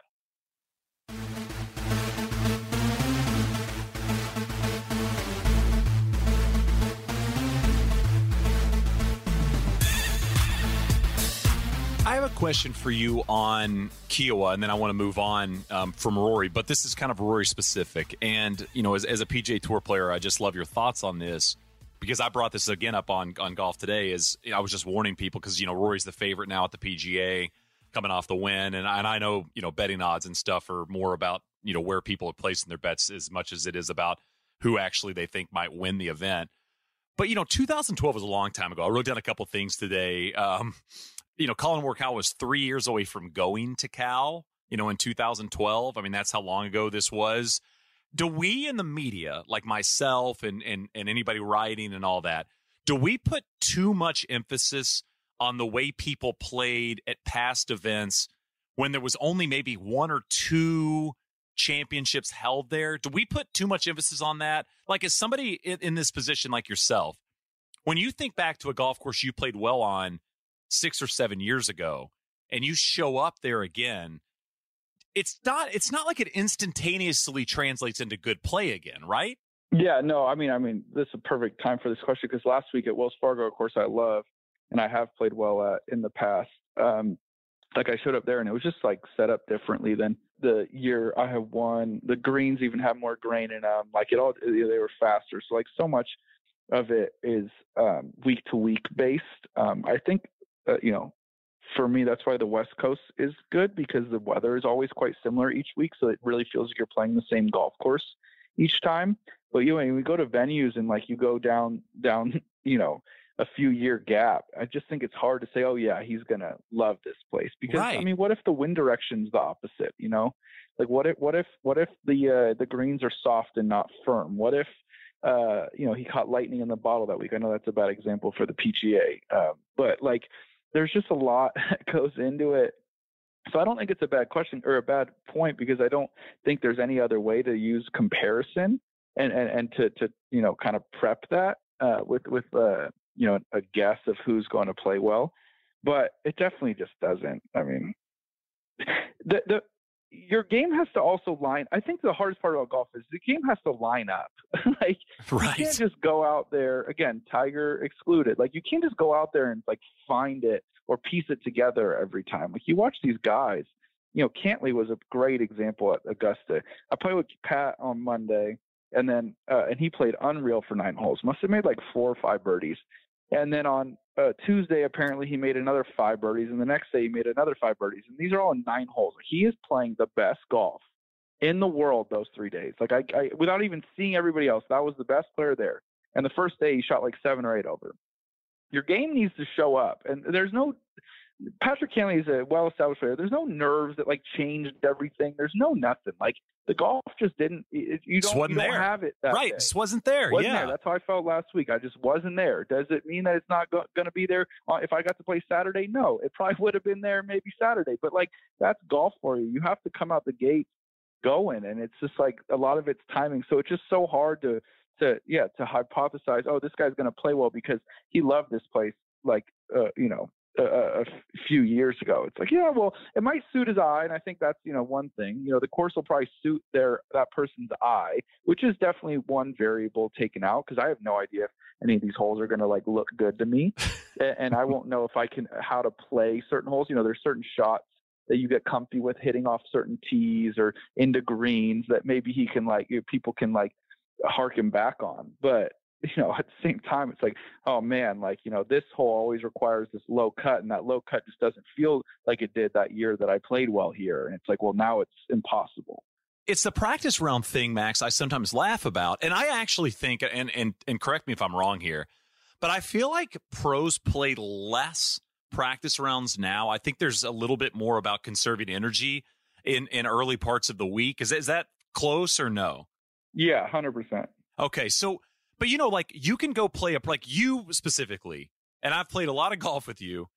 I have a question for you on Kiawah, and then I want to move on um, from Rory. But this is kind of Rory specific, and you know, as, as a PGA Tour player, I just love your thoughts on this because I brought this again up on on golf today. Is you know, I was just warning people because you know Rory's the favorite now at the PGA coming off the win, and I, and I know you know betting odds and stuff are more about you know where people are placing their bets as much as it is about who actually they think might win the event. But you know, 2012 was a long time ago. I wrote down a couple things today. Um, you know, Collin Morikawa was three years away from going to Cal. You know, in 2012. I mean, that's how long ago this was. Do we in the media, like myself and and and anybody writing and all that, do we put too much emphasis on the way people played at past events when there was only maybe one or two championships held there? Do we put too much emphasis on that? Like, as somebody in, in this position like yourself, when you think back to a golf course you played well on six or seven years ago, and you show up there again, it's not it's not like it instantaneously translates into good play again, right? Yeah, no, I mean, I mean, this is a perfect time for this question because last week at Wells Fargo, of course, I love and I have played well at in the past. Um, like I showed up there and it was just like set up differently than the year I have won. The greens even have more grain in them. Like it all, they were faster. So like so much of it is um, week to week based. Um, I think, uh, you know, for me, that's why the West Coast is good because the weather is always quite similar each week. So it really feels like you're playing the same golf course each time. But you know, we go to venues and like you go down, down, <laughs> you know, a few year gap. I just think it's hard to say, oh yeah, he's gonna love this place because right. I mean, what if the wind direction's the opposite? You know, like what if what if what if the uh, the greens are soft and not firm? What if uh, you know he caught lightning in the bottle that week? I know that's a bad example for the PGA, uh, but like there's just a lot <laughs> that goes into it. So I don't think it's a bad question or a bad point because I don't think there's any other way to use comparison and and, and to to you know kind of prep that uh, with with uh, you know a guess of who's going to play well, but it definitely just doesn't. I mean, the the your game has to also line. I think the hardest part about golf is the game has to line up. <laughs> like right. you can't just go out there again, Tiger excluded. Like you can't just go out there and like find it or piece it together every time. Like you watch these guys. You know, Cantlay was a great example at Augusta. I played with Pat on Monday, and then uh, and he played unreal for nine holes. Must have made like four or five birdies. And then on uh, Tuesday, apparently he made another five birdies, and the next day he made another five birdies. And these are all nine holes. He is playing the best golf in the world those three days. Like I, I, without even seeing everybody else, that was the best player there. And the first day he shot like seven or eight over. Your game needs to show up, and there's no Patrick Cantlay is a well-established player. There's no nerves that like changed everything. There's no nothing. Like the golf just didn't. It, you don't, wasn't you don't there. have it. That right, day. just wasn't there. Wasn't yeah, there. That's how I felt last week. I just wasn't there. Does it mean that it's not go- going to be there if I got to play Saturday? No, it probably <laughs> would have been there maybe Saturday. But like that's golf for you. You have to come out the gate going, and it's just like a lot of it's timing. So it's just so hard to to yeah to hypothesize. Oh, this guy's going to play well because he loved this place. Like uh, you know a, a few years ago. It's like, yeah, well, it might suit his eye, and I think that's you know one thing. You know, the course will probably suit their that person's eye, which is definitely one variable taken out because I have no idea if any of these holes are going to like look good to me, and, and I <laughs> won't know if I can how to play certain holes. You know, there's certain shots that you get comfy with hitting off certain tees or into greens that maybe he can like you know, people can like harken back on, but <laughs> you know, at the same time, it's like, oh man, like, you know, this hole always requires this low cut, and that low cut just doesn't feel like it did that year that I played well here. And it's like, well, now it's impossible. It's the practice round thing, Max, I sometimes laugh about. And I actually think, and, and, and correct me if I'm wrong here, but I feel like pros play less practice rounds now. I think there's a little bit more about conserving energy in, in early parts of the week. Is, is that close or no? Yeah, 100%. Okay. So, but you know, like you can go play a like you specifically, and I've played a lot of <laughs> golf with you,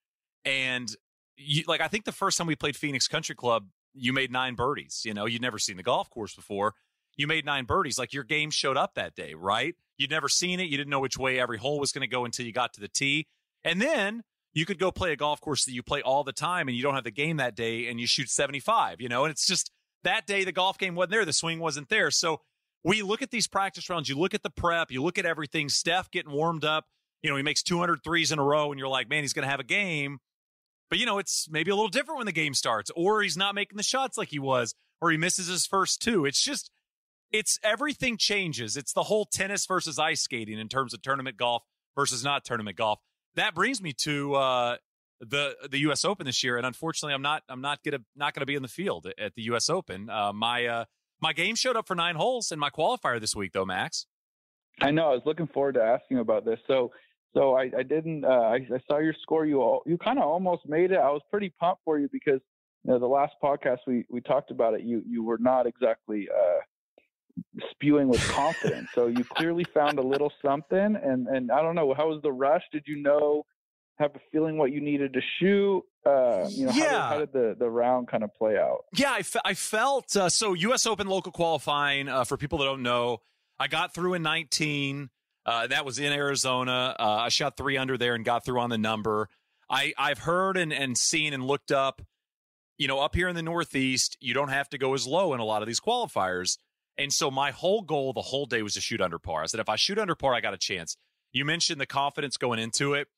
and you like I think the first time we played Phoenix Country Club, you made nine birdies. You know, you'd never seen the golf course before. You made nine birdies. Like your game showed up that day, right? You'd never seen it. You didn't know which way every hole was going to go until you got to the tee, and then you could go play a golf course that you play all the time, and you don't have the game that day, and you shoot seventy five. You know, and it's just that day the golf game wasn't there, the swing wasn't there, so we look at these practice rounds, you look at the prep, you look at everything, Steph getting warmed up, you know, he makes 200 threes in a row and you're like, man, he's going to have a game. But, you know, it's maybe a little different when the game starts, or he's not making the shots like he was, or he misses his first two. It's just, it's everything changes. It's the whole tennis versus ice skating in terms of tournament golf versus not tournament golf. That brings me to uh, the the U.S. Open this year, and unfortunately, I'm not I'm not gonna not gonna be in the field at the U.S. Open. Uh, my uh, my game showed up for nine holes in my qualifier this week, though, Max. I know. I was looking forward to asking about this. So, so I, I didn't. Uh, I, I, saw your score. You all, you kind of almost made it. I was pretty pumped for you because you know the last podcast we we talked about it. You you were not exactly uh, spewing with confidence. so you clearly found a little something. And and I don't know. How was the rush? Did you know? Have a feeling what you needed to shoot? Uh, you know, yeah. how, did, how did the, the round kind of play out? Yeah, I, fe- I felt uh, so. U.S. Open local qualifying uh, for people that don't know, I got through in 19. Uh, that was in Arizona. Uh, I shot three under there and got through on the number. I I've heard and and seen and looked up. You know, up here in the Northeast, you don't have to go as low in a lot of these qualifiers. And so my whole goal the whole day was to shoot under par. I said if I shoot under par, I got a chance. You mentioned the confidence going into it.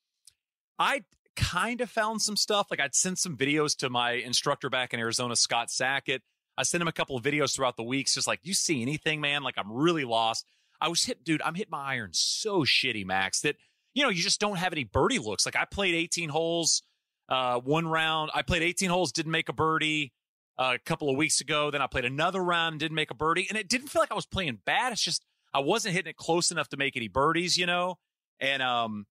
I kind of found some stuff. Like I'd sent some videos to my instructor back in Arizona, Scott Sackett. I sent him a couple of videos throughout the weeks, just like, you see anything, man? Like I'm really lost. I was hit, dude. I'm hitting my iron so shitty, Max, that you know you just don't have any birdie looks. Like I played 18 holes, uh, one round. I played 18 holes, didn't make a birdie. Uh, a couple of weeks ago, then I played another round, didn't make a birdie, and it didn't feel like I was playing bad. It's just I wasn't hitting it close enough to make any birdies, you know. And um,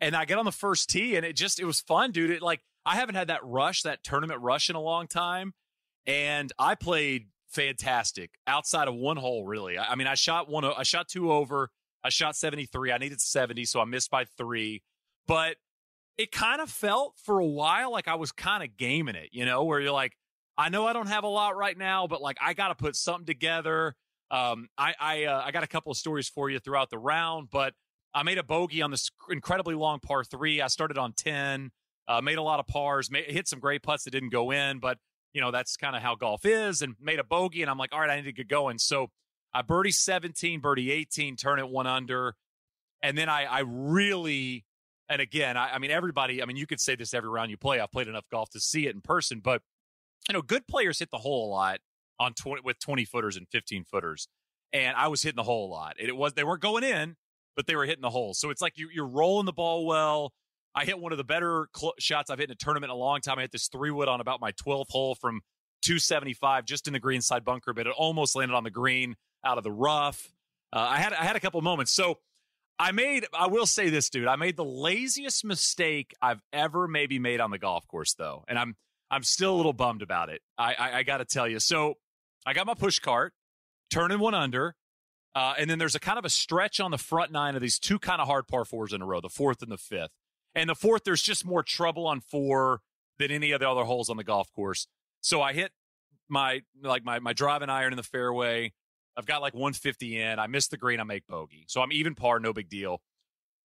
and I get on the first tee and it just it was fun, dude. It like I haven't had that rush, that tournament rush in a long time. And I played fantastic outside of one hole, really. I, I mean, I shot one I shot two over. I shot 73. I needed 70, so I missed by three. But it kind of felt for a while like I was kind of gaming it, you know, where you're like, I know I don't have a lot right now, but like I got to put something together. Um, I I uh, I got a couple of stories for you throughout the round, but I made a bogey on this incredibly long par three. I started on 10, uh, made a lot of pars, made, hit some great putts that didn't go in, but you know, that's kind of how golf is and made a bogey. And I'm like, all right, I need to get going. So I birdie 17, birdie 18, turn it one under. And then I, I really, and again, I, I mean, everybody, I mean, you could say this every round you play. I've played enough golf to see it in person, but you know, good players hit the hole a lot on 20 with 20 footers and 15 footers. And I was hitting the hole a lot. And it was, they weren't going in, but they were hitting the hole. So it's like you, you're rolling the ball well. I hit one of the better cl- shots I've hit in a tournament in a long time. I hit this three wood on about my 12th hole from 275 just in the green side bunker, but it almost landed on the green out of the rough. Uh, I had I had a couple moments. So I made I will say this, dude. I made the laziest mistake I've ever maybe made on the golf course, though, and I'm I'm still a little bummed about it. I I, I got to tell you. So I got my push cart, turning one under, uh, and then there's a kind of a stretch on the front nine of these two kind of hard par fours in a row, the fourth and the fifth. And the fourth, there's just more trouble on four than any of the other holes on the golf course. So I hit my like my my driving iron in the fairway. I've got like 150 in. I miss the green. I make bogey. So I'm even par, no big deal.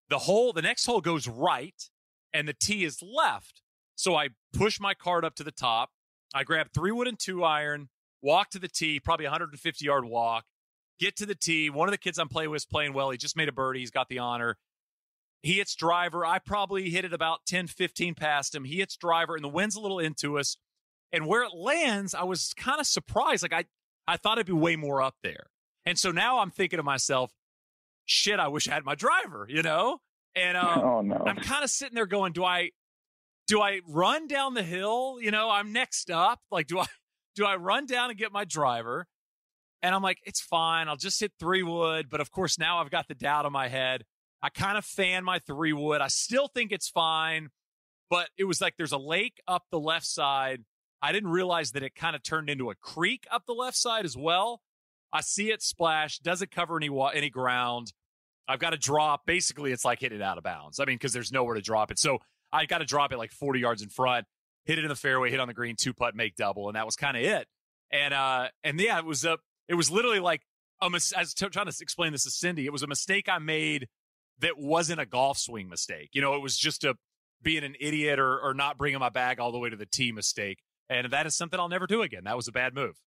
The hole, the next hole goes right, and the tee is left. So I push my cart up to the top. I grab three wood and two iron, walk to the tee, probably 150 yard walk, get to the tee. One of the kids I'm playing with is playing well. He just made a birdie. He's got the honor. He hits driver. I probably hit it about 10, 15 past him. He hits driver, and the wind's a little into us. And where it lands, I was kind of surprised. Like I, I thought it'd be way more up there. And so now I'm thinking to myself, shit, I wish I had my driver, you know? And um, oh, no. I'm kind of sitting there going, do I, do I run down the hill? You know, I'm next up. Like, do I, do I run down and get my driver? And I'm like, it's fine. I'll just hit three wood. But of course, now I've got the doubt in my head. I kind of fan my three wood. I still think it's fine, but it was like there's a lake up the left side. I didn't realize that it kind of turned into a creek up the left side as well. I see it splash, doesn't cover any any ground. I've got to drop. Basically, it's like hitting it out of bounds. I mean, because there's nowhere to drop it. So I got to drop it like 40 yards in front, hit it in the fairway, hit on the green, two putt, make double, and that was kind of it. And uh, and yeah, it was a, it was literally like a mis- I was t- trying to explain this to Cindy. It was a mistake I made that wasn't a golf swing mistake. You know, it was just a being an idiot or or not bringing my bag all the way to the tee mistake. And that is something I'll never do again. That was a bad move.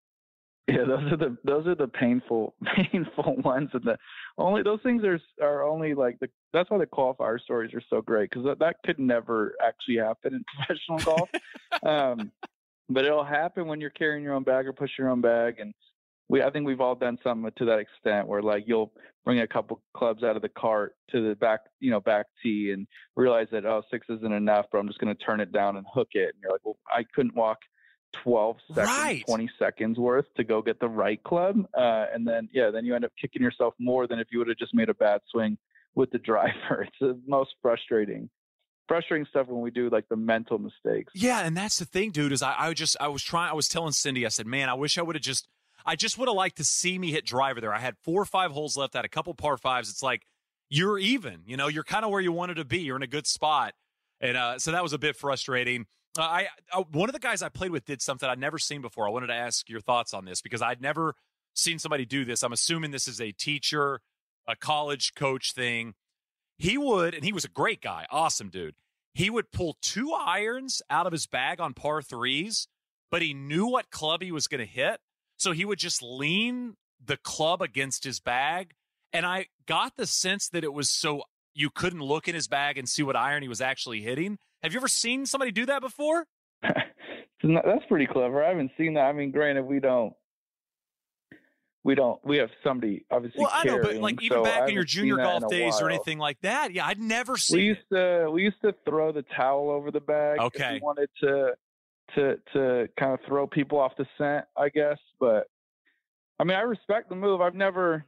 Yeah, those are the those are the painful <laughs> painful ones, and the only those things are are only like the that's why the qualifier stories are so great because that, that could never actually happen in <laughs> professional golf. um, but it'll happen when you're carrying your own bag or pushing your own bag, and we I think we've all done something to that extent where like you'll bring a couple clubs out of the cart to the back you know back tee and realize that oh six isn't enough, but I'm just going to turn it down and hook it, and you're like, well, I couldn't walk 12 seconds, Right. 20 seconds worth to go get the right club. Uh, and then, yeah, then you end up kicking yourself more than if you would have just made a bad swing with the <laughs> driver. It's the most frustrating, frustrating stuff when we do like the mental mistakes. Yeah, and that's the thing, dude. Is I, I just I was trying. I was telling Cindy. I said, man, I wish I would have just. I just would have liked to see me hit driver there. I had four or five holes left. Had a couple par fives. It's like you're even. You know, you're kind of where you wanted to be. You're in a good spot, and uh, so that was a bit frustrating. Uh, I, I one of the guys I played with did something I'd never seen before. I wanted to ask your thoughts on this because I'd never seen somebody do this. I'm assuming this is a teacher, a college coach thing. He would, and he was a great guy, awesome dude. He would pull two irons out of his bag on par threes, but he knew what club he was going to hit. So he would just lean the club against his bag. And I got the sense that it was so you couldn't look in his bag and see what iron he was actually hitting. Have you ever seen somebody do that before? <laughs> That's pretty clever. I haven't seen that. I mean, granted, we don't. We don't. We have somebody obviously. Well, I know, but like even so back in your junior golf days or anything like that, yeah, I'd never We seen it. used to we used to throw the towel over the bag. if Okay. we wanted to to to kind of throw people off the scent, I guess. But I mean, I respect the move. I've never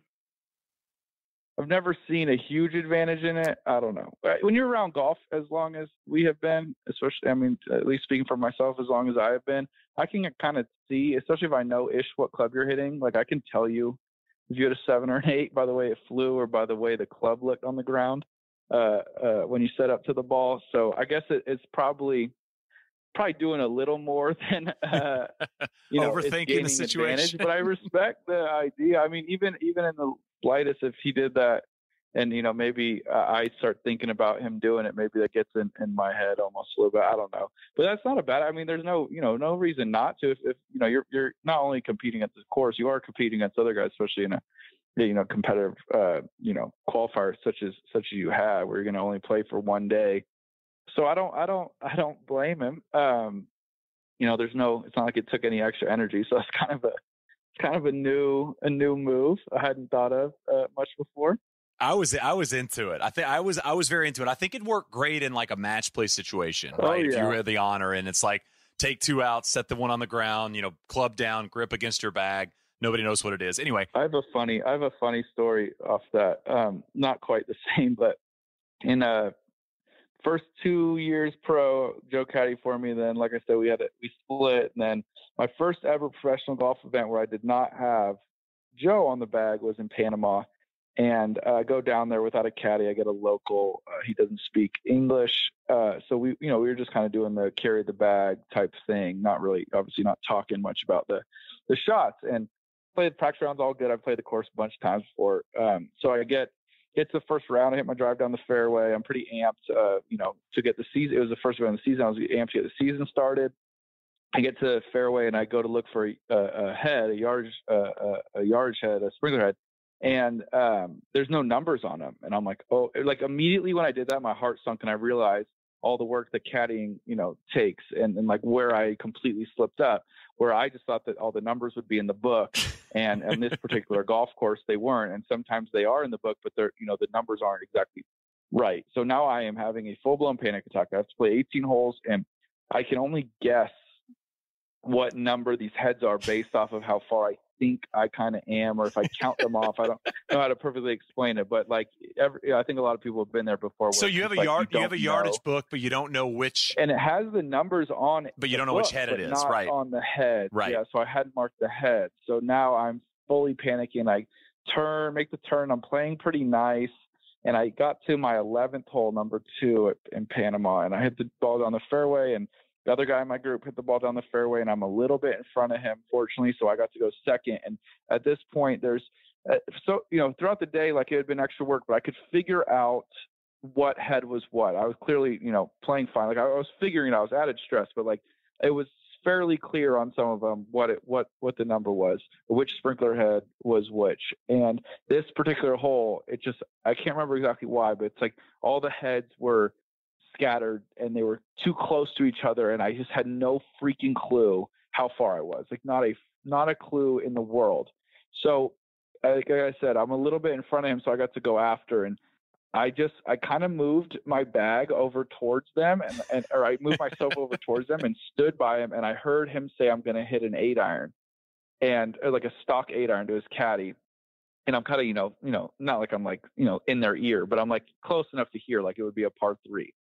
I've never seen a huge advantage in it. I don't know. When you're around golf as long as we have been, especially I mean, at least speaking for myself, as long as I have been, I can kind of see, especially if I know ish what club you're hitting. Like I can tell you if you had a seven or an eight by the way it flew or by the way the club looked on the ground uh, uh, when you set up to the ball. So I guess it, it's probably probably doing a little more <laughs> than uh, <laughs> you know Overthinking the situation. But I respect the idea. I mean, even even in the slightest, if he did that, and you know maybe uh, I start thinking about him doing it. Maybe that gets in, in my head almost a little bit. I don't know, but that's not a bad. I mean, there's no you know no reason not to. If, if you know you're you're not only competing at the course, you are competing against other guys, especially in a you know competitive uh, you know qualifier such as such as you have, where you're going to only play for one day. So I don't I don't <laughs> I don't blame him. Um, you know, there's no. It's not like it took any extra energy, so <laughs> it's kind of a kind of a new a new move I hadn't thought of uh, much before. I was I was into it. I think I was I was very into it. I think it worked great in like a match play situation, Oh, right? If yeah. you had the honor and it's like take two out, set the one on the ground, you know, club down, grip against your bag. Nobody knows what it is. Anyway, I have a funny I have a funny story off that. Um, not quite the <laughs> same, but in uh first two years pro, Joe Caddy for me. Then, like I said, we had it, we split, and then my first ever professional golf event where I did not have Joe on the bag was in Panama, and uh, go down there without a caddy. I get a local. Uh, he doesn't speak English, uh, so we, you know, we were just kind of doing the carry the bag type thing. Not really, obviously, not talking much about the the shots and played practice rounds all good. I've played the course a bunch of times before. Um, so I get to the first round. I hit my drive down the fairway. I'm pretty amped, uh, you know, to get the season. It was the first round of the season. I was amped to get the season started. I get to the fairway and I go to look for a, a head, a yardage, uh, a, a yardage head, a sprinkler head, and um, there's no numbers on them. And I'm like, oh, like immediately when I did that, my heart sunk and I realized all the work that caddying, you know, takes and, and like where I completely slipped up, where I just thought that all the numbers would be in the book. And on this particular <laughs> golf course, they weren't. And sometimes they are in the book, but they're, you know, the numbers aren't exactly right. So now I am having a full blown panic attack. I have to play 18 holes and I can only guess what number these heads are based off of how far I think I kind of am, or if I count them off. I don't know how to perfectly explain it, but like every, I think a lot of people have been there before. so you have a like yard, you, don't have a yardage know. book, but you don't know which. and it has the numbers on it, But you don't know which head it is, right. On the head, Right. Yeah, so I hadn't marked the head, so now I'm fully panicking. I turn, make the turn. I'm playing pretty nice, and I got to my 11th hole, number two, at, in Panama, and I hit the ball down the fairway, and the other guy in my group hit the ball down the fairway, and I'm a little bit in front of him, fortunately, so I got to go second. And at this point, there's uh, so you know throughout the day, like it had been extra work, but I could figure out what head was what. I was clearly, you know, playing fine. Like I was figuring. I was added stress, but like it was fairly clear on some of them what it what what the number was, which sprinkler head was which. And this particular hole, it just I can't remember exactly why, but it's like all the heads were scattered and they were too close to each other and I just had no freaking clue how far I was. Like not a not a clue in the world. So like I said, I'm a little bit in front of him, so I got to go after and I just I kind of moved my bag over towards them and, and or I moved myself over towards them and stood by him and I heard him say I'm gonna hit an eight iron and or like a stock eight iron to his caddy. And I'm kind of, you know, you know, not like I'm like, you know, in their ear, but I'm like close enough to hear like it would be a par three.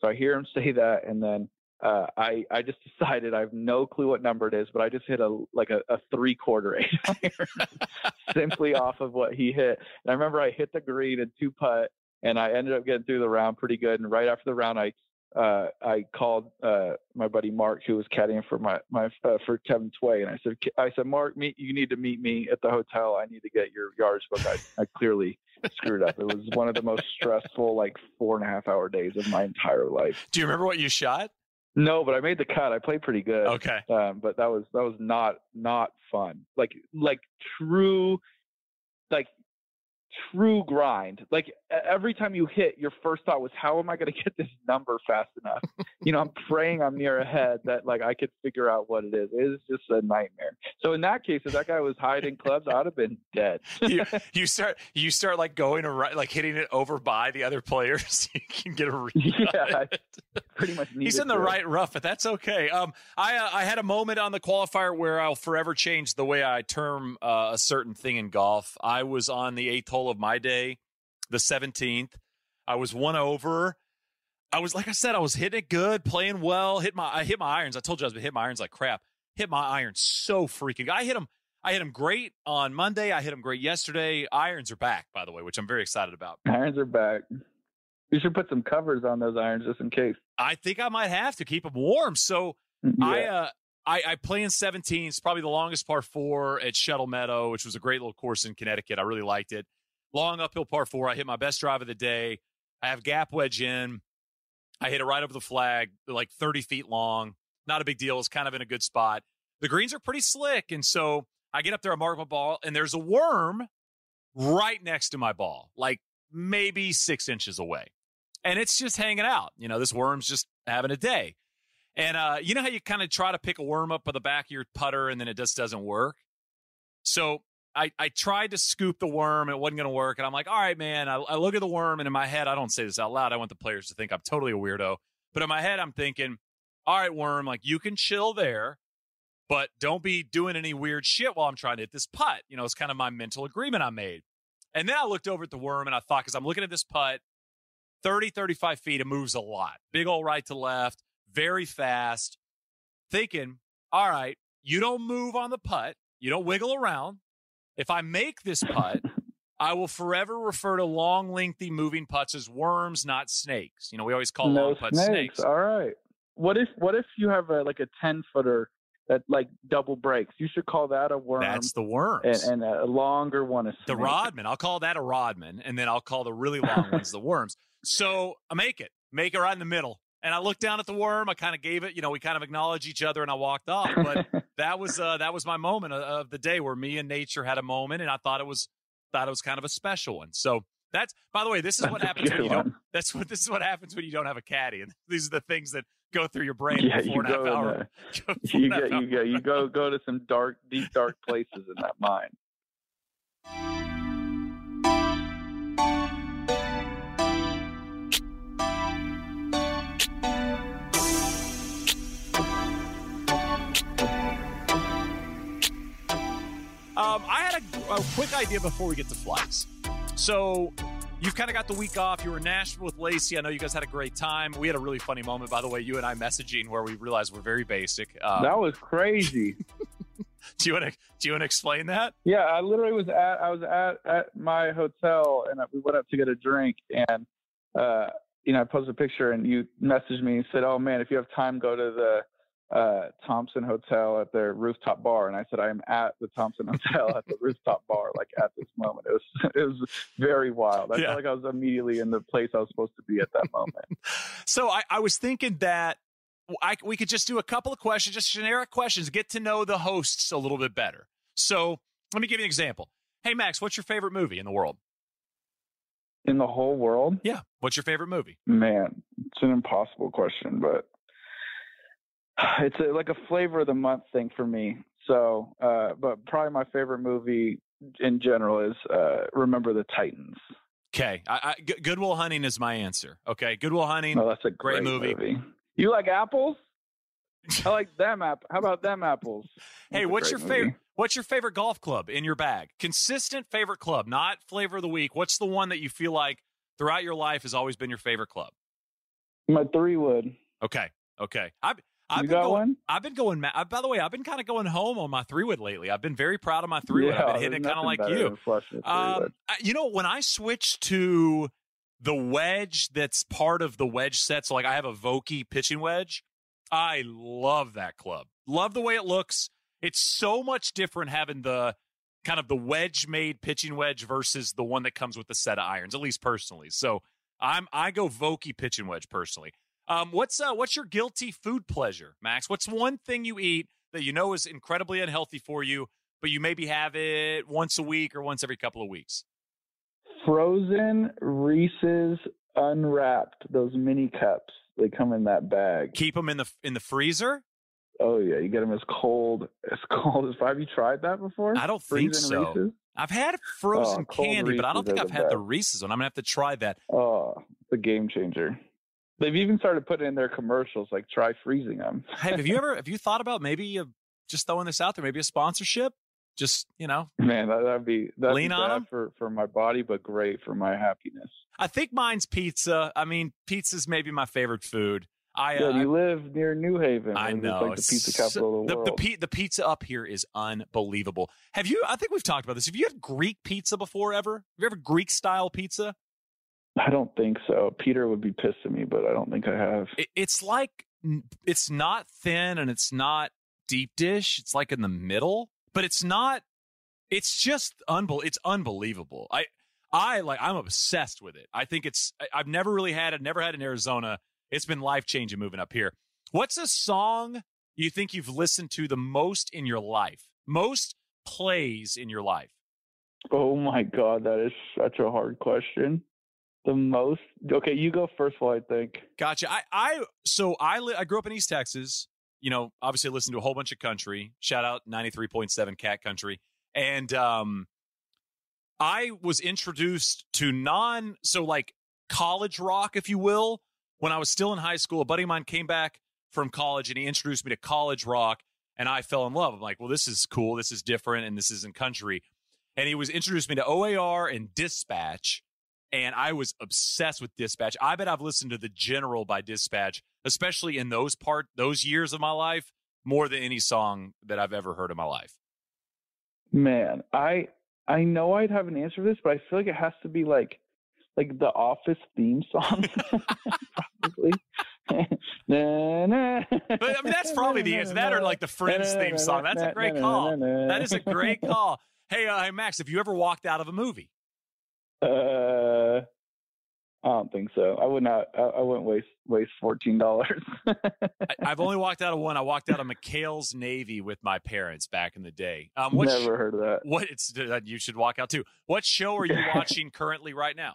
So I hear him <laughs> say that and then uh, I I just decided I have no clue what number it is, but I just hit a like a, a three quarter <laughs> eight iron <laughs> simply off of what he hit. And I remember I hit the green and two putt, and I ended up getting through the round pretty good. And right after the round, I uh, I called uh, my buddy Mark, who was caddying for my my uh, for Kevin Tway, and I said I said Mark, meet you need to meet me at the hotel. I need to get your yardage book. I, I clearly screwed up. It was one of the most stressful like four and a half hour days of my entire life. Do you remember what you shot? No, but I made the cut. I played pretty good. Okay. Um, but that was that was not not fun. Like like true, like true grind. Like every time you hit, your first thought was, "How am I going <laughs> to get this number fast enough?" you know, I'm praying I'm near ahead that like I could figure out what it is. It is just a nightmare. So in that case, if that guy was hiding clubs, I'd have been dead. <laughs> you, you start you start like going around like hitting it over by the other players. <laughs> you can get a read. Yeah. Pretty much. He's in the right rough, but that's okay. Um, I uh, I had a moment on the qualifier where I'll forever change the way I term uh, a certain thing in golf. I was on the eighth hole of my day, the seventeenth. I was one over. I was like I said, I was hitting it good, playing well. Hit my I hit my irons. I told you I was hit my irons like crap. Hit my irons so freaking. I hit them. I hit them great on Monday. I hit them great yesterday. Irons are back, by the way, which I'm very excited about. Irons are back. You should put some covers on those irons just in case. I think I might have to keep them warm. So I uh I, I play in 17. It's probably the longest par four at Shuttle Meadow, which was a great little course in Connecticut. I really liked it. Long uphill par four. I hit my best drive of the day. I have gap wedge in. I hit it right over the flag, like 30 feet long. Not a big deal. It's kind of in a good spot. The greens are pretty slick. And so I get up there, I mark my ball, and there's a worm right next to my ball, like maybe six inches away. And it's just hanging out. You know, this worm's just having a day. And uh, you know how you kind of try to pick a worm up by the back of your putter and then it just doesn't work? So I, I tried to scoop the worm. It wasn't going to work. And I'm like, all right, man. I, I look at the worm, and in my head, I don't say this out loud. I want the players to think I'm totally a weirdo. But in my head, I'm thinking, all right, worm, like you can chill there, but don't be doing any weird shit while I'm trying to hit this putt. You know, it's kind of my mental agreement I made. And then I looked over at the worm and I thought, because I'm looking at this putt, 30, 35 feet, it moves a lot. Big old right to left, very fast. Thinking, all right, you don't move on the putt, you don't wiggle around. If I make this putt, I will forever refer to long, lengthy moving putts as worms, not snakes. You know, we always call no long putts snakes. snakes. All right. What if what if you have a like a ten footer that like double breaks? You should call that a worm. That's the worms. and, and a longer one is the rodman. I'll call that a rodman, and then I'll call the really long ones the worms. So I make it, make it right in the middle. And I looked down at the worm. I kind of gave it, you know, we kind of acknowledged each other, and I walked off. But <laughs> that was uh, that was my moment of, of the day where me and nature had a moment, and I thought it was thought it was kind of a special one. So that's by the way, this is That's what happens when you don't. That's what this is what happens when you don't have a caddy, and <laughs> these are the things that go through your brain Yeah, you four and a half go in hour. <laughs> four You and a half get you go you go go to some dark deep dark places in that mind. Um, I had a, a quick idea before we get to flights. So you've kind of got the week off. You were in Nashville with Lacey. I know you guys had a great time. We had a really funny moment, by the way. You and I messaging where we realized we're very basic. Um, that was crazy. <laughs> do you want to do you want to explain that? Yeah, I literally was at I was at at my hotel and we went up to get a drink and uh you know I posted a picture and you messaged me and said, "Oh man, if you have time, go to the uh Thompson Hotel at their rooftop bar." And I said, "I am at the Thompson <laughs> Hotel at the rooftop bar, like at this moment." It was <laughs> it was very wild. I Yeah. felt like I was immediately in the place I was supposed to be at that moment. <laughs> So I, I was thinking that I, we could just do a couple of questions, just generic questions, get to know the hosts a little bit better. So let me give you an example. Hey Max, what's your favorite movie in the world? In the whole world, Yeah, what's your favorite movie? man, it's an impossible question, but it's a, like a flavor of the month thing for me. So, uh, but probably my favorite movie in general is uh, Remember the Titans. Okay, I, I, Goodwill Hunting is my answer. Okay, Goodwill Hunting. Oh, that's a Great great, movie. You like apples? I like them app. How about them apples? <laughs> Hey, That's a what's your movie. favorite? What's your favorite golf club in your bag? Consistent favorite club, not flavor of the week. What's the one that you feel like throughout your life has always been your favorite club? My three wood. Okay, okay. I've I've You been got going. one? I've been going. ma- uh, By the way, I've been kind of going home on my three wood lately. I've been very proud of my <laughs> three wood. I've been hitting kind of like you. than flushing a three Um. I- you know, when I switched to the wedge that's part of the wedge set, so like I have a Vokey pitching wedge, I love that club. Love the way it looks. It's so much different having the kind of the wedge made pitching wedge versus the one that comes with the set of irons, at least personally. So I'm I go Vokey pitching wedge personally. Um, what's uh, what's your guilty food pleasure, Max? What's one thing you eat that you know is incredibly unhealthy for you, but you maybe have it once a week or once every couple of weeks? Frozen Reese's unwrapped. Those mini cups. They come in that bag. Keep them in the in the freezer. Oh yeah, you get them as cold <laughs> as cold as. Have you tried that before? I don't think Freezing so. Reese's? I've had frozen Oh, candy, but I don't think I've had the. Reese's one. I'm gonna have to try that. Oh, the game changer. They've even started putting in their commercials like try freezing them. <laughs> Hey, have you ever have you thought about maybe uh, just throwing this out there, maybe a sponsorship? Just you know, Man, that, that'd be that'd Lean be on for for my body, but great for my happiness. I think mine's pizza. I mean, pizza's maybe my favorite food. I Yeah, uh, you live near New Haven. I know. It's like the pizza capital of the, the, world. the, the pizza up here is unbelievable. Have you? I think we've talked about this. Have you had Greek pizza before ever? Have you ever Greek style pizza? I don't think so. Peter would be pissed at me, but I don't think I have. It, it's like it's not thin and it's not deep dish. It's like in the middle, but it's not. It's just unbel. It's unbelievable. I I like I'm obsessed with it. I think it's I've never really had it, never had in Arizona. It's been life changing moving up here. What's a song you think you've listened to the most in your life? Most plays in your life? Oh my god, that is such a hard question. The most okay, you go first while I think. Gotcha. I I so I li- I grew up in East Texas. You know, obviously listened to a whole bunch of country. Shout out ninety three point seven Cat Country, and um, I was introduced to non so like college rock, if you will, when I was still in high school. A buddy of mine came back from college and he introduced me to college rock, and I fell in love. I'm like, well, this is cool, this is different, and this isn't country. And he was introduced me to OAR and Dispatch, and I was obsessed with Dispatch. I bet I've listened to The General by Dispatch, especially in those part those years of my life, more than any song that I've ever heard in my life. Man, I I know I'd have an answer for this, but I feel like it has to be like like the Office theme song, <laughs> probably. <laughs> But I mean, that's probably the answer. That or like the Friends theme song. That's a great call. That is a great call. Hey, uh, hey, Max, have you ever walked out of a movie? Uh, I don't think so. I would not. I, I wouldn't waste waste fourteen dollars. <laughs> I've only walked out of one. I walked out of McHale's Navy with my parents back in the day. Um, what Never sh- heard of that. What it's you should walk out too. What show are you <laughs> watching currently right now?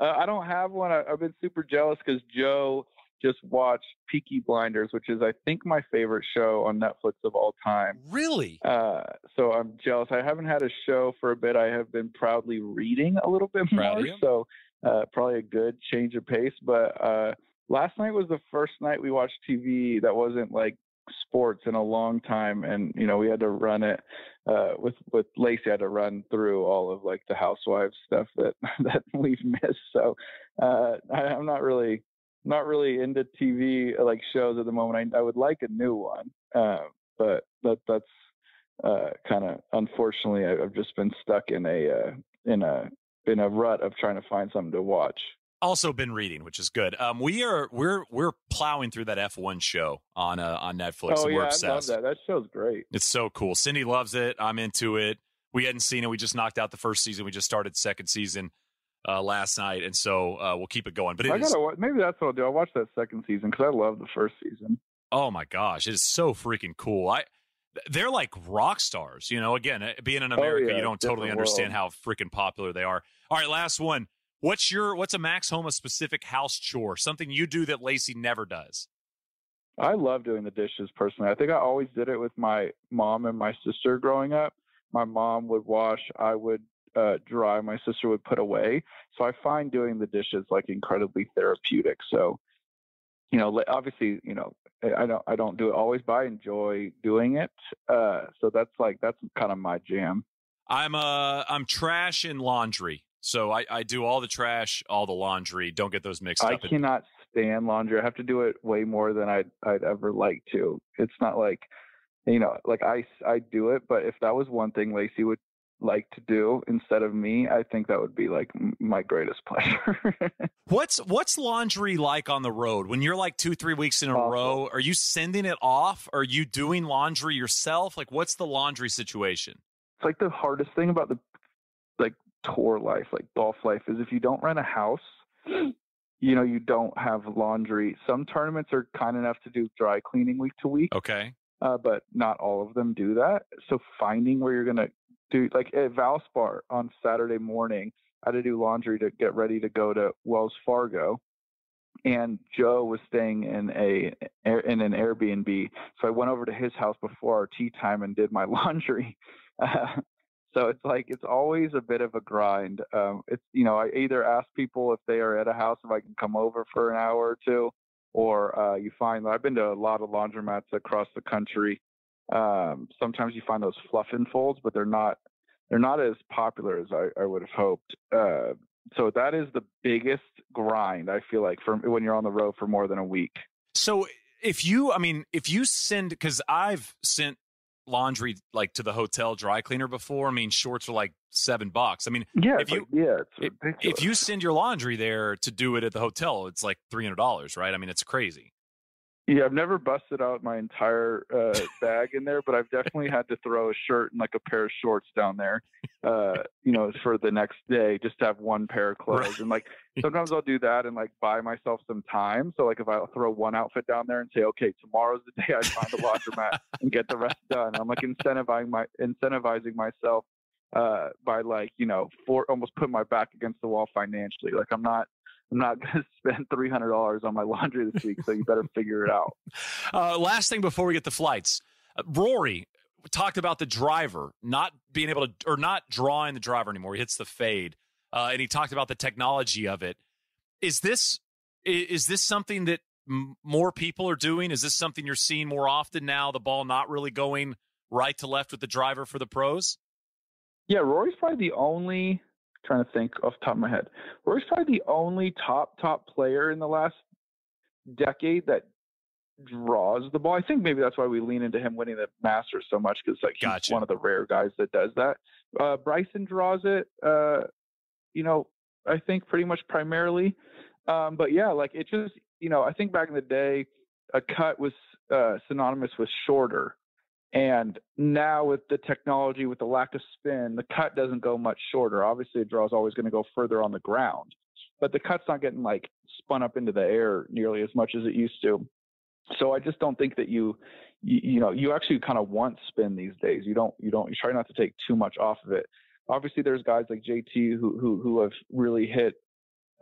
Uh, I don't have one. I, have been super jealous because Joe just watched Peaky Blinders, which is I think my favorite show on Netflix of all time. Really? Uh, so I'm jealous. I haven't had a show for a bit. I have been proudly reading a little bit more. So uh, probably a good change of pace. But uh, last night was the first night we watched TV that wasn't like sports in a long time, and you know we had to run it uh, with with Lacey. had to run through all of like the housewives stuff that <laughs> that we've missed. So uh, I, I'm not really not really into TV like shows at the moment. I, I would like a new one, uh, but that that's uh, kind of unfortunately I've just been stuck in a uh, in a in a rut of trying to find something to watch. Also been reading, which is good. Um, we are we're we're plowing through that F one show on uh, on Netflix. Oh we're yeah, obsessed. I love that. That show's great. It's so cool. Cindy loves it. I'm into it. We hadn't seen it. We just knocked out the first season. We just started second season uh, last night, and so uh, we'll keep it going. But it I is, gotta maybe that's what I'll do. I'll watch that second season because I love the first season. oh my gosh, it is so freaking cool. I they're like rock stars. You know, again, uh, being in America, Oh, yeah, you don't totally understand how freaking popular they are. All right, last one. What's your what's a Max Homa specific house chore? Something you do that Lacey never does. I love doing the dishes personally. I think I always did it with my mom and my sister growing up. My mom would wash, I would uh, dry, my sister would put away. So I find doing the dishes like incredibly therapeutic. So, you know, obviously, you know, I I don't I don't do it always, but I enjoy doing it. Uh, so that's like that's kind of my jam. I'm uh I'm trash in laundry. So I, I do all the trash, all the laundry. Don't get those mixed I up. I cannot stand laundry. I have to do it way more than I'd I'd ever like to. It's not like, you know, like I I do it, but if that was one thing Lacey would like to do instead of me, I think that would be like my greatest <laughs> pleasure. What's what's laundry like on the road when you're like two three weeks in a Awful. row? Are you sending it off? Are you doing laundry yourself? Like what's the laundry situation? it's like the hardest thing about the like tour life, like golf life, is if you don't rent a house, you know, you don't have laundry. Some tournaments are kind enough to do dry cleaning week to week. Okay. uh, but not all of them do that. So finding where you're gonna do like at Valspar on Saturday morning, I had to do laundry to get ready to go to Wells Fargo, and Joe was staying in a in an Airbnb. So I went over to his house before our tea time and did my <laughs> laundry. Uh, so it's like it's always a bit of a grind. Um, it's you know I either ask people if they are at a house if I can come over for an hour or two, or uh, you find I've been to a lot of laundromats across the country. Um, sometimes you find those fluff and folds, but they're not they're not as popular as I, I would have hoped. Uh, so that is the biggest grind I feel like for when you're on the road for more than a week. So if you, I mean, if you send, because I've sent laundry like to the hotel dry cleaner before. I mean, shorts are like seven bucks. I mean, Yeah, If you- like- yeah, it's if- if you send your laundry there to do it at the hotel, it's like three hundred dollars, right? I mean, it's crazy. Yeah, I've never busted out my entire uh, bag in there, but I've definitely had to throw a shirt and like a pair of shorts down there, uh, you know, for the next day just to have one pair of clothes. Right. And like <laughs> sometimes I'll do that and like buy myself some time. So like if I throw one outfit down there and say, okay, tomorrow's the <laughs> day I find the laundromat and get the rest done. I'm like incentivizing my incentivizing myself uh, by like you know for almost putting my back against the wall financially. Like I'm not I'm not going <laughs> to spend three hundred dollars on my laundry this week, so you better figure it out. <laughs> Uh, last thing before we get the flights, uh, Rory talked about the driver not being able to or not drawing the driver anymore. He hits the fade, uh, and he talked about the technology of it. Is this is this something that m- more people are doing? Is this something you're seeing more often now? The ball not really going right to left with the driver for the pros. Yeah, Rory's probably the only trying to think off the top of my head. Rory's probably the only top top player in the last decade that draws the ball. I think maybe that's why we lean into him winning the Masters so much because like gotcha. he's one of the rare guys that does that. Uh, Bryson draws it. Uh, you know, I think pretty much primarily. Um, but yeah, like it just you know, I think back in the day, a cut was uh, synonymous with shorter. And now with the technology, with the lack of spin, the cut doesn't go much shorter. Obviously, a draw is always going to go further on the ground, but the cut's not getting like spun up into the air nearly as much as it used to. So I just don't think that you, you, you know, you actually kind of want spin these days. You don't, you don't, you try not to take too much off of it. Obviously, there's guys like JT who who who have really hit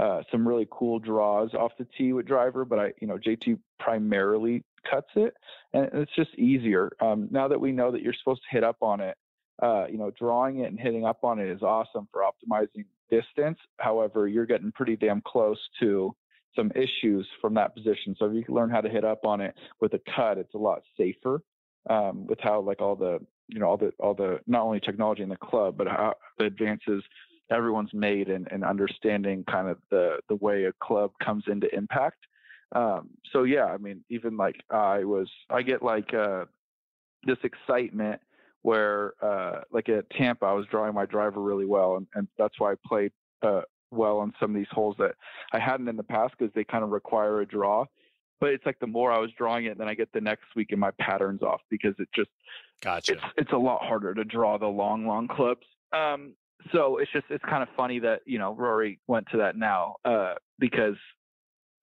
uh, some really cool draws off the tee with driver, but I, you know, JT primarily cuts it, and it's just easier. Um, now that we know that you're supposed to hit up on it, uh, you know, drawing it and hitting up on it is awesome for optimizing distance. However, you're getting pretty damn close to some issues from that position. So if you can learn how to hit up on it with a cut, it's a lot safer. Um, with how like all the you know all the all the not only technology in the club, but how the advances everyone's made and, and understanding kind of the the way a club comes into impact. Um, so yeah, I mean, even like I was, I get like uh, this excitement where uh, like at Tampa, I was drawing my driver really well, and, and that's why I played uh, well on some of these holes that I hadn't in the past because they kind of require a draw. But it's like the more I was drawing it, then I get the next week and my patterns off because it just gotcha. It's, it's a lot harder to draw the long, long clubs. Um, so it's just it's kind of funny that you know Rory went to that now uh, because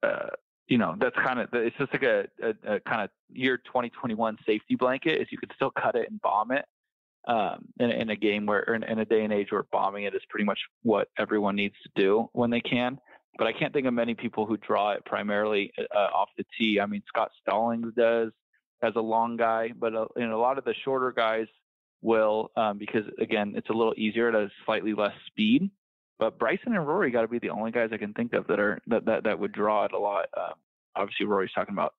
uh, you know that's kind of it's just like a, a, a, kind of year 2021 safety blanket is you could still cut it and bomb it um, in, in, a game where in, in, a day and age where bombing it is pretty much what everyone needs to do when they can. But I can't think of many people who draw it primarily uh, off the tee. I mean, Scott Stallings does as a long guy, but uh, you know, a lot of the shorter guys will um, because again it's a little easier at a slightly less speed. But Bryson and Rory got to be the only guys I can think of that are that that, that would draw it a lot. Um, obviously, Rory's talking about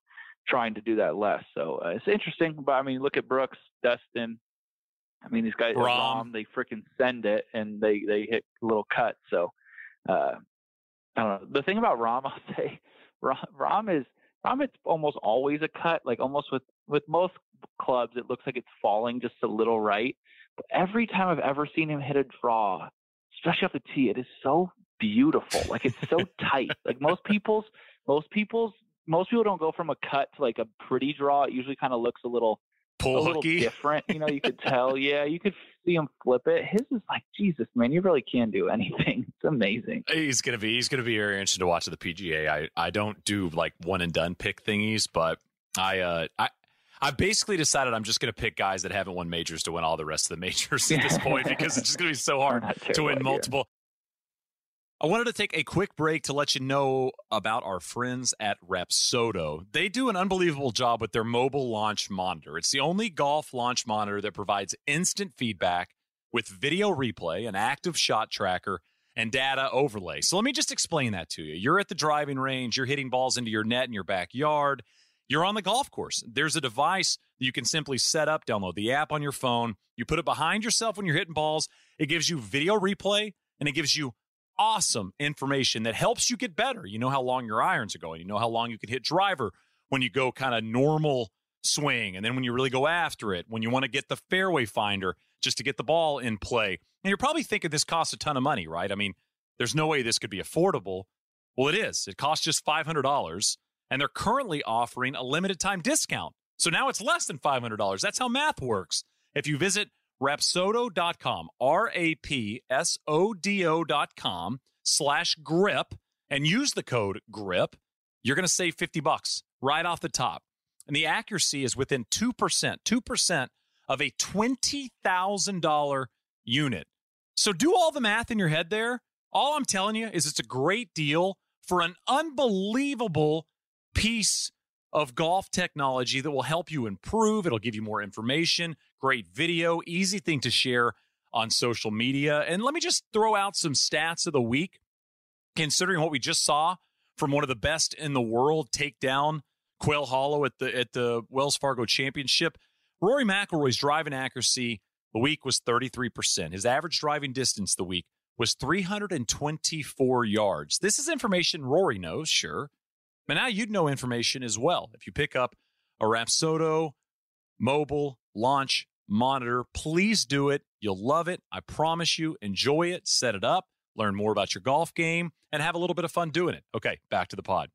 trying to do that less, so uh, it's interesting. But I mean, look at Brooks, Dustin. I mean, these guys, Rahm, they freaking send it and they they hit little cuts. So uh, I don't know. The thing about Rahm, <laughs> I'll say, Rahm is Rahm. It's almost always a cut. Like almost with with most clubs, it looks like it's falling just a little right. But every time I've ever seen him hit a draw, especially off the tee, it is so beautiful. Like it's so <laughs> tight. Like most people's, most people's, most people don't go from a cut to like a pretty draw. It usually kind of looks a little, Pull a little different. You know, you could <laughs> tell. Yeah, you could see him flip it. His is like Jesus, man. You really can do anything. It's amazing. He's gonna be. He's gonna be very interesting to watch at the PGA. I I don't do like one and done pick thingies, but I uh I I've basically decided I'm just going to pick guys that haven't won majors to win all the rest of the majors at this point <laughs> because it's just going to be so hard to win multiple. I wanted to take a quick break to let you know about our friends at Rapsodo. They do an unbelievable job with their mobile launch monitor. It's the only golf launch monitor that provides instant feedback with video replay, an active shot tracker, and data overlay. So let me just explain that to you. You're at the driving range, you're hitting balls into your net in your backyard you're on the golf course. There's a device that you can simply set up, download the app on your phone. You put it behind yourself when you're hitting balls. It gives you video replay and it gives you awesome information that helps you get better. You know how long your irons are going. You know how long you can hit driver when you go kind of normal swing. And then when you really go after it, when you want to get the fairway finder just to get the ball in play. And you're probably thinking this costs a ton of money, right? I mean, there's no way this could be affordable. Well, it is. It costs just $500 and they're currently offering a limited time discount. So now it's less than $500. That's how math works. If you visit rapsodo.com, R A P S O D O.com slash grip, and use the code GRIP, you're going to save 50 bucks right off the top. And the accuracy is within 2%, 2% of a $20,000 unit. So do all the math in your head there. All I'm telling you is it's a great deal for an unbelievable piece of golf technology that will help you improve. It'll give you more information, great video, easy thing to share on social media. And let me just throw out some stats of the week, considering what we just saw from one of the best in the world take down Quail Hollow at the at the Wells Fargo Championship. Rory McIlroy's driving accuracy the week was 33%. His average driving distance the week was 324 yards. This is information Rory knows, sure. But now you'd know information as well. If you pick up a Rapsodo mobile launch monitor, please do it. You'll love it. I promise you. Enjoy it, set it up, learn more about your golf game, and have a little bit of fun doing it. Okay, back to the pod.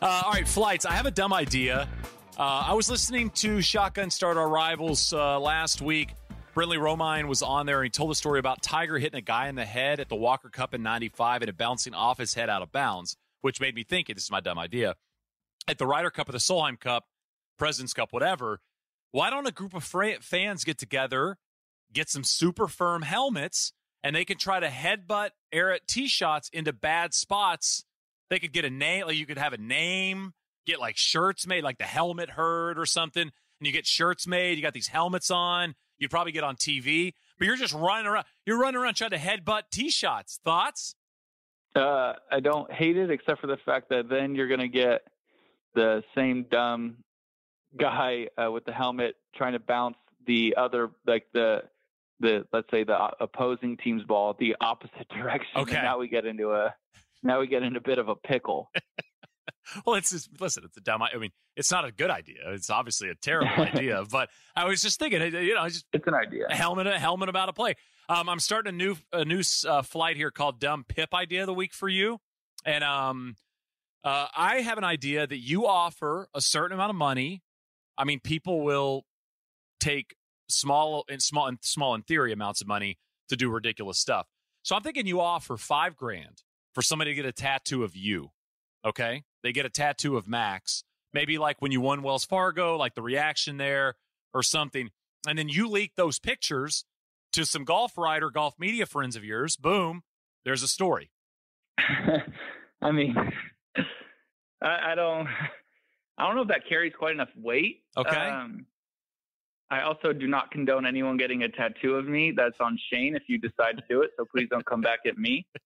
Uh, all right, flights. I have a dumb idea. Uh, I was listening to Shotgun Start Our Rivals uh, last week. Brentley Romine was on there and he told a story about Tiger hitting a guy in the head at the Walker Cup in 95 and it bouncing off his head out of bounds, which made me think this is my dumb idea. At the Ryder Cup or the Solheim Cup, President's Cup, whatever, why don't a group of fans get together, get some super firm helmets, and they can try to headbutt air at tee shots into bad spots they could get a name, like you could have a name, get like shirts made, like the helmet herd or something, and you get shirts made. You got these helmets on. You'd probably get on TV, but you're just running around. You're running around trying to headbutt tee shots. Thoughts? Uh, I don't hate it, except for the fact that then you're going to get the same dumb guy uh, with the helmet trying to bounce the other, like the the let's say the opposing team's ball the opposite <laughs> direction. Okay. And now we get into a now we get in a bit of a pickle. <laughs> <laughs> well, it's just listen. It's a dumb. I mean, it's not a good idea. It's obviously a terrible idea. <laughs> But I was just thinking, you know, just it's an idea. A helmet, a helmet about a play. Um, I'm starting a new a new uh, flight here called Dumb Pip Idea of the Week for you, and um, uh, I have an idea that you offer a certain amount of money. I mean, people will take small and small and small in theory amounts of money to do ridiculous stuff. So I'm thinking you offer five grand for somebody to get a tattoo of you. Okay. They get a tattoo of Max, maybe like when you won Wells Fargo, like the reaction there or something. And then you leak those pictures to some golf writer, golf media friends of yours. Boom, there's a story. <laughs> I mean, I, I, don't, I don't know if that carries quite enough weight. Okay. Um, I also do not condone anyone getting a tattoo of me. That's on Shane if you decide to do it. So please don't come back at me. <laughs>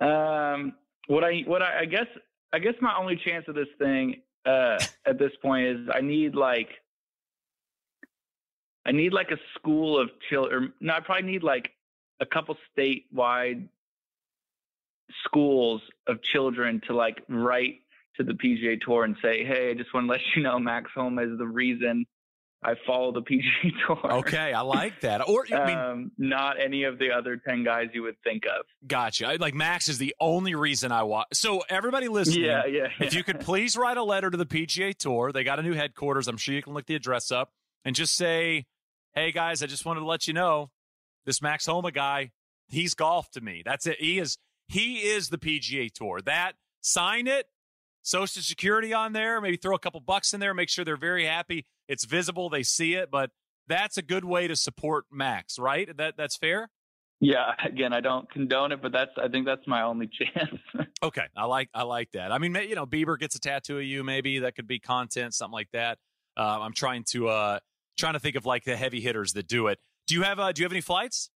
Um, what I what I, I guess I guess my only chance of this thing uh, at this point is I need like I need like a school of children. No, I probably need like a couple statewide schools of children to like write to the PGA Tour and say, "Hey, I just want to <laughs> let you know Max Homa is the reason I follow the PGA <laughs> Tour. Okay, I like that. Or I mean, um, not any of the other ten guys you would think of. Gotcha. Like Max is the only reason I watch. So everybody listening, yeah, yeah, yeah. If you could please write a letter to the PGA Tour, they got a new headquarters. I'm sure you can look the address up and just say, "Hey guys, I just wanted to let you know this Max Homa guy, he's golf to me. That's it. He is he is the PGA Tour. That sign it, Social Security on there, maybe throw a couple bucks in there, make sure they're very happy it's visible, they see it, but that's a good way to support Max, right? That that's fair. Yeah, again, I don't condone it, but that's I think that's my only <laughs> chance. okay, I like I like that. I mean, you know, Bieber gets a tattoo of you, maybe that could be content, something like that. Uh, I'm trying to uh trying to think of like the heavy hitters that do it. Do you have uh, do you have any flights?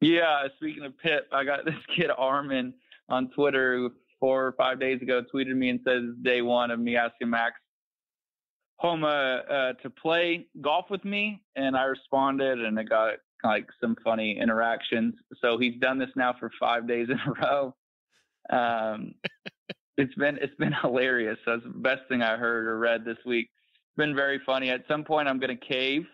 Yeah, speaking of Pip, I got <laughs> this kid Armin on Twitter four or five days ago tweeted me and says day one of me asking Max Homa uh, to play golf with me, and I responded, and I got like some funny interactions. So he's done this now for five days in a <laughs> row. Um, it's been it's been hilarious. That's the best thing I heard or read this week. It's been very funny. At some point, I'm going to cave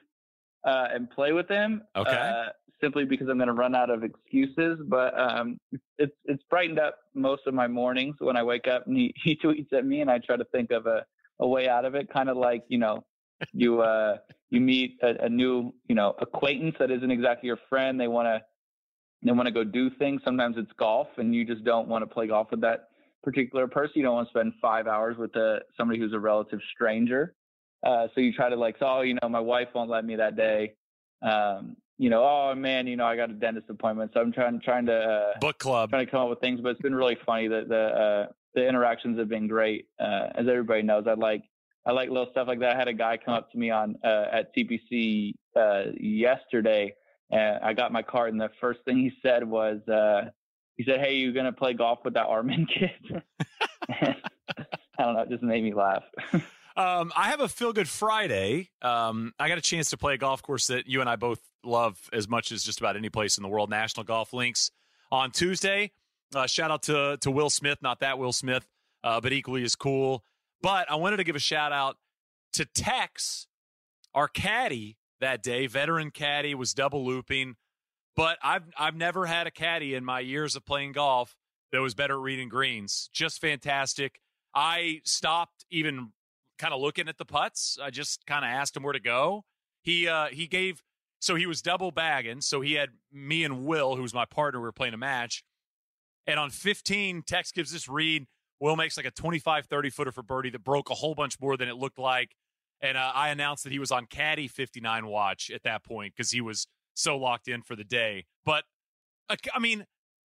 uh, and play with him. Okay. Uh, simply because I'm going to run out of excuses. But um, it's it's brightened up most of my mornings when I wake up and he, <laughs> he tweets at me and I try to think of a, a way out of it. Kind of like you know you uh, you meet a, a new you know acquaintance that isn't exactly your friend. They want to they want to go do things. Sometimes it's golf, and you just don't want to play golf with that particular person. You don't want to spend five hours with a, somebody who's a relative stranger. Uh, so you try to like, oh, you know, my wife won't let me that day. Um, you know, oh man, you know, I got a dentist appointment, so I'm trying trying to uh, book club, trying to come up with things. But it's been really funny that the uh, the interactions have been great. Uh, as everybody knows, I like I like little stuff like that. I had a guy come up to me on uh, at TPC uh, yesterday, and I got my card, and the first thing he said was, uh, he said, "Hey, you gonna play golf with that Armin <laughs> kid?" <laughs> I don't know. It just made me laugh. <laughs> um, I have a feel good Friday. Um, I got a chance to play a golf course that you and I both love as much as just about any place in the world. National Golf Links on Tuesday. Uh, shout out to to Will Smith, not that Will Smith, uh, but equally as cool. But I wanted to give a shout out to Tex, our caddy that day, veteran caddy, was double looping. But I've I've never had a caddy in my years of playing golf that was better at reading greens. Just fantastic. I stopped even kind of looking at the putts. I just kind of asked him where to go. He uh he gave so he was double bagging. So he had me and Will, who was my partner, we were playing a match. And on 15, Tex gives this read. Will makes like a 25, 30 footer for birdie that broke a whole bunch more than it looked like. And uh, I announced that he was on Caddy 59 watch at that point because he was so locked in for the day. But uh, I mean,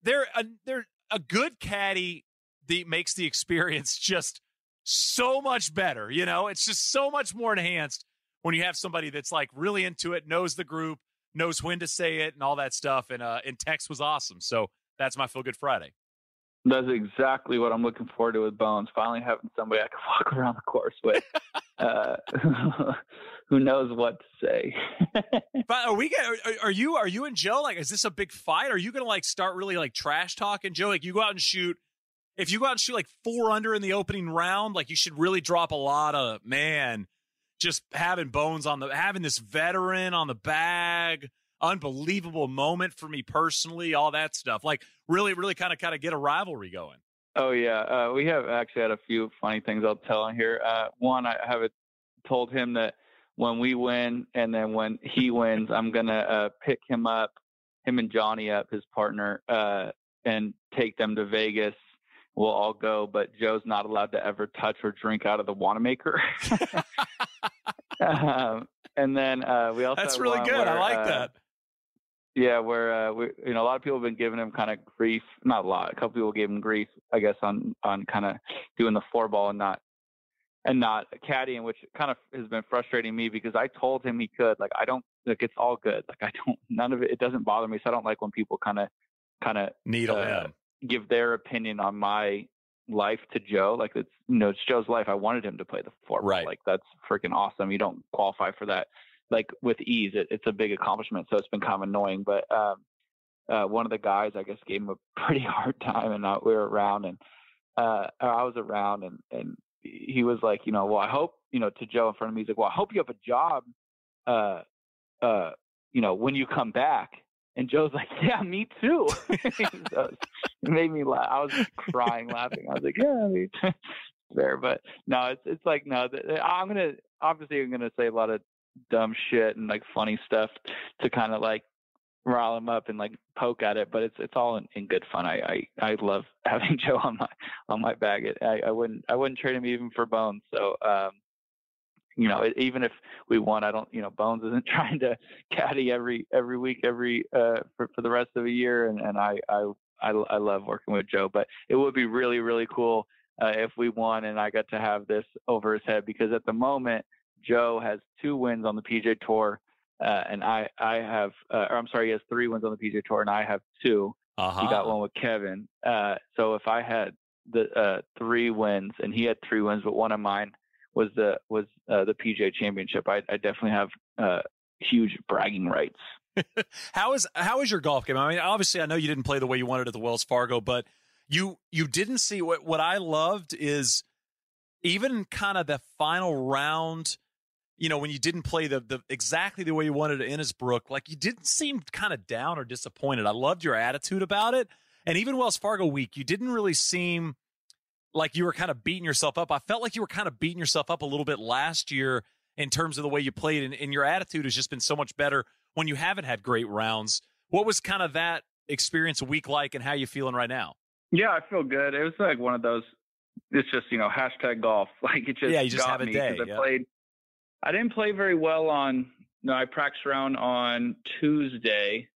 they're a, they're a good caddy that makes the experience just so much better. You know, it's just so much more enhanced when you have somebody that's like really into it, knows the group, knows when to say it, and all that stuff. And uh, and Tex was awesome. So that's my feel good Friday. That's exactly what I'm looking forward to with Bones. Finally having somebody I can <laughs> walk around the course with, uh, <laughs> who knows what to say. <laughs> but are we? Are, are you? Are you and Joe like? Is this a big fight? Are you gonna like start really like trash talking, Joe? Like you go out and shoot. If you go out and shoot like four under in the opening round, like you should really drop a lot of man. Just having Bones on the having this veteran on the bag unbelievable moment for me personally, all that stuff. Like really, really kind of kind of get a rivalry going. Oh yeah, uh, we have actually had a few funny things I'll tell on here. Uh, one, I have it, told him that when we win and then when he wins, I'm gonna uh, pick him up, him and Johnny up, his partner, uh, and take them to Vegas. We'll all go, but Joe's not allowed to ever touch or drink out of the Wanamaker. <laughs> <laughs> um, and then uh, we also that's really good. Where, I like uh, that. Yeah, where uh, we, you know, a lot of people have been giving him kind of grief. Not a lot. A couple people gave him grief, I guess, on on kind of doing the four ball and not and not caddying, which kind of has been frustrating me because I told him he could. Like, I don't like it's all good. Like, I don't none of it. It doesn't bother me. So I don't like when people kind of kind of needle uh, him, give their opinion on my life to Joe. Like it's you know it's Joe's life. I wanted him to play the four. Right. Like that's freaking awesome. You don't qualify for that like with ease. It, it's a big accomplishment, so it's been kind of annoying. But um, uh, one of the guys, I guess, gave him a <laughs> pretty hard time, and uh, we were around, and uh, I was around, and and he was like, you know, well, I hope, you know, to Joe in front of me, he's like, well, I hope you have a job, uh, uh, you know, when you come back. And Joe's <laughs> like, yeah, me too. <laughs> so it made me laugh. I was crying, laughing. I was like, yeah, me too. there. But no, it's it's like no. I'm gonna obviously I'm gonna say a lot of dumb shit and like funny stuff to kind of like rile him up and like poke at it, but it's it's all in, in good fun. I, I I love <laughs> having Joe on my on my bag. It, I I wouldn't I wouldn't trade him even for Bones. So um, you know, it, even if we won, I don't you know Bones isn't <laughs> trying to caddy every every week every uh for for the rest of a year, and and I I I, I love working with Joe, but it would be really really cool uh, if we won and I got to have this over his head because at the moment Joe has two wins on the PGA Tour, uh, and I I have, uh, or I'm sorry, he has three wins on the PGA Tour, and I have 2 uh-huh. He got one with Kevin. Uh, so if I had the uh, three wins and he had three wins, but one of mine was the was uh, the PGA Championship, I, I definitely have uh, huge bragging rights. <laughs> how is how is your golf game? I mean, obviously, I know you didn't play the way you wanted at the Wells Fargo, but you you didn't see what what I loved is even kind of the final round you know, when you didn't play the the exactly the way you wanted to Innisbrook, like you didn't seem kind of down or disappointed. I loved your attitude about it. And even Wells Fargo week, you didn't really seem like you were kind of beating yourself up. I felt like you were kind of beating yourself up a little bit last year in terms of the way you played, and, and your attitude has just been so much better when you haven't had great rounds. What was kind of that experience a week like, and how you feeling right now? Yeah, I feel good. It was like one of those. It's just you know hashtag golf. <laughs> Like it just yeah, you just got have a me day. I yeah. played. I didn't play very well on. No, I practiced around on Tuesday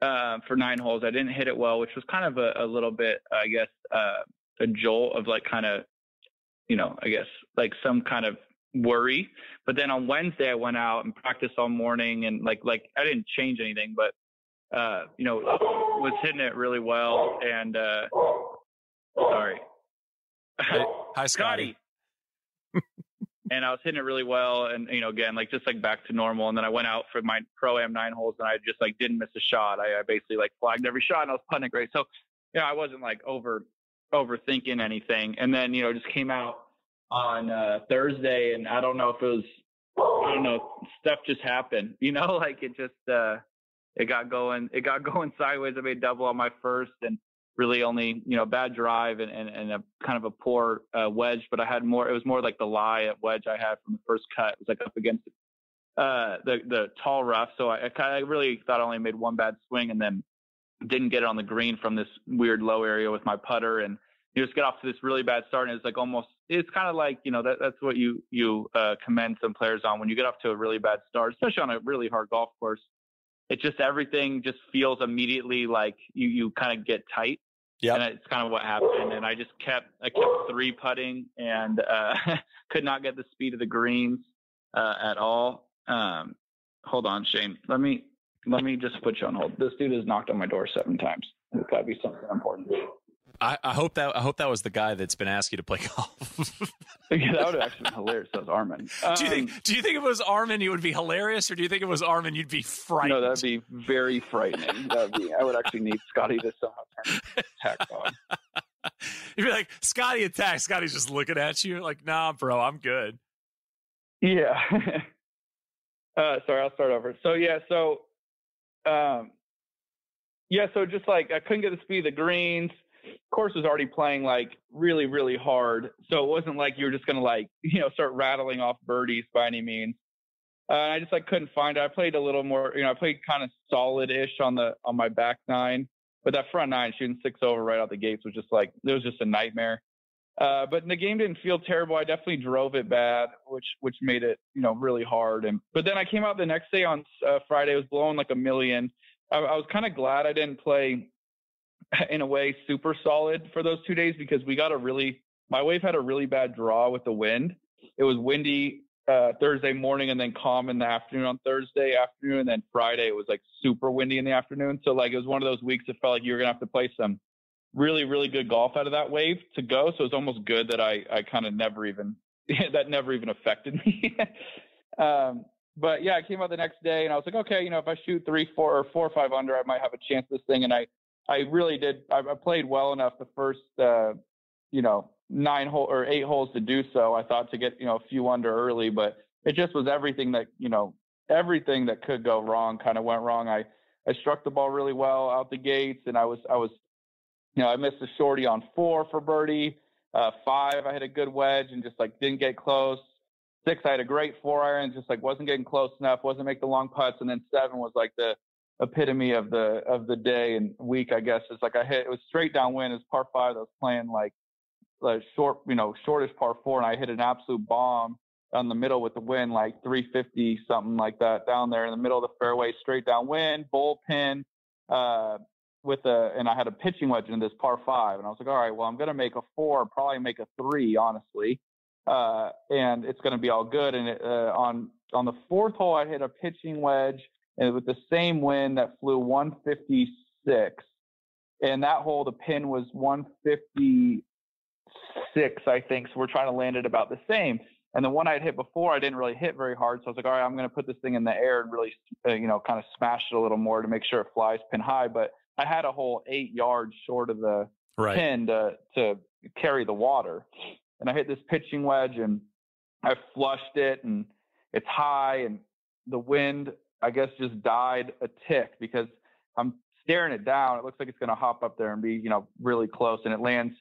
uh, for nine holes. I didn't hit it well, which was kind of a, a little bit, I guess, uh, a jolt of like kind of, you know, I guess like some kind of worry. But then on Wednesday, I went out and practiced all morning, and like like I didn't change anything, but uh, you know, was hitting it really well. And uh, sorry, Hey, hi, Scotty. And I was hitting it really well, and you know, again, like just like back to normal. And then I went out for my pro am nine holes, and I just like didn't miss a shot. I, I basically like flagged every shot, and I was putting great. So, you know, I wasn't like over overthinking anything. And then you know, just came out on uh, Thursday, and I don't know if it was, I don't know, stuff just happened. <laughs> You know, like it just uh, it got going, it got <laughs> going sideways. I made double on my first, and really only you know bad drive and, and, and a kind of a poor uh, wedge but i had more it was more like the lie at wedge i had from the first cut. It was like up against uh, the the tall rough so i, I kind of really thought i only made one bad swing and then didn't get it on the green from this weird low area with my putter and you just get off to this really bad start and it's like almost it's kind of like you know that that's what you you uh, commend some players on when you get off to a really bad start especially on a really hard golf course it just everything just feels immediately like you you kind of get tight. Yeah, And it's kind of what happened. And I just kept I kept three putting and uh, <laughs> could not get the speed of the greens uh, at all. Um, hold on, Shane. Let me let me just put you on hold. This dude has knocked on my door seven times. It's got to be something important. I, I hope that I hope that was the guy that's been asking you to play <laughs> golf. <laughs> yeah, that would have actually been hilarious. That was Armin. Um, do you think Do you think if it was Armin, you would be hilarious, or do you think it was Armin, you'd be frightened? No, that'd be very frightening. That'd be. I would actually need Scotty to somehow turn attack on. <laughs> You'd be like, Scotty attack. Scotty's just looking at you like, Nah, bro, I'm good. Yeah. uh, sorry, I'll start over. So yeah, so um, yeah, so just like I couldn't get the speed of the greens. Course was already playing like really, really hard. So it wasn't like you were just gonna like, <laughs> you know, start rattling off birdies by any means. Uh, I just like couldn't find it. I played a little more, you know, I played kind of solid-ish on the on my back nine, but that front nine shooting six over right out the gates was just like it was just a nightmare. Uh, but the game didn't feel terrible. I definitely drove it bad, which which made it you know really hard. And but then I came out the next day on uh, Friday. I was blowing like a million. I, I was kind of glad I didn't play in a way super solid for those two days because we got a really my wave had a really bad draw with the wind. It was windy uh, Thursday morning and then calm in the afternoon on Thursday afternoon. And then Friday it was like super windy in the afternoon. So like it was one of those weeks it felt like you were gonna have to play some really, really good golf out of that wave to go. So it's almost good that I, I kind of never even, <laughs> that never even affected <laughs> me. um, but yeah, I came out the next day and I was like, okay, you know, if I shoot three, four or four or five under, I might have a chance this thing. And I, I really did. I, I played well enough the first, uh, you know, nine hole or eight holes to do so. I thought to get, you know, a few under early, but it just was everything that, you know, everything that could go wrong kind of went wrong. I, I struck the ball really well out the gates and I was, I was, you know, I missed a shorty on four for birdie. Uh, five, I had a good wedge and just like didn't get close. Six, I had a great four iron, just like wasn't getting close enough, wasn't making the long putts. And then seven was like the epitome of the of the day and week, I guess. It's like I hit it was straight downwind. It was par five. I was playing like like short, you know, shortish par four, and I hit an absolute bomb on the middle with the wind, like 350 something like that down there in the middle of the fairway, straight downwind, bullpen. Uh, with a and I had a pitching wedge in this par five, and I was like, all right, well, I'm gonna make a four, probably make a three, honestly, uh, and it's gonna be all good. And it, uh, on on the fourth hole, I hit a pitching wedge, and with the same wind that flew 156, and that hole the pin was 156, I think. So we're trying to land it about the same. And the one I'd hit before, I didn't really hit very hard. So I was like, all right, I'm going to put this thing in the air and really, uh, you know, kind of smash it a little more to make sure it flies pin high. But I had a whole eight yards short of the Right. pin to to carry the water, and I hit this pitching wedge and I flushed it, and it's high and the wind, I guess, just died a tick because I'm staring it down. It looks like it's going to hop up there and be, you know, really close. And it lands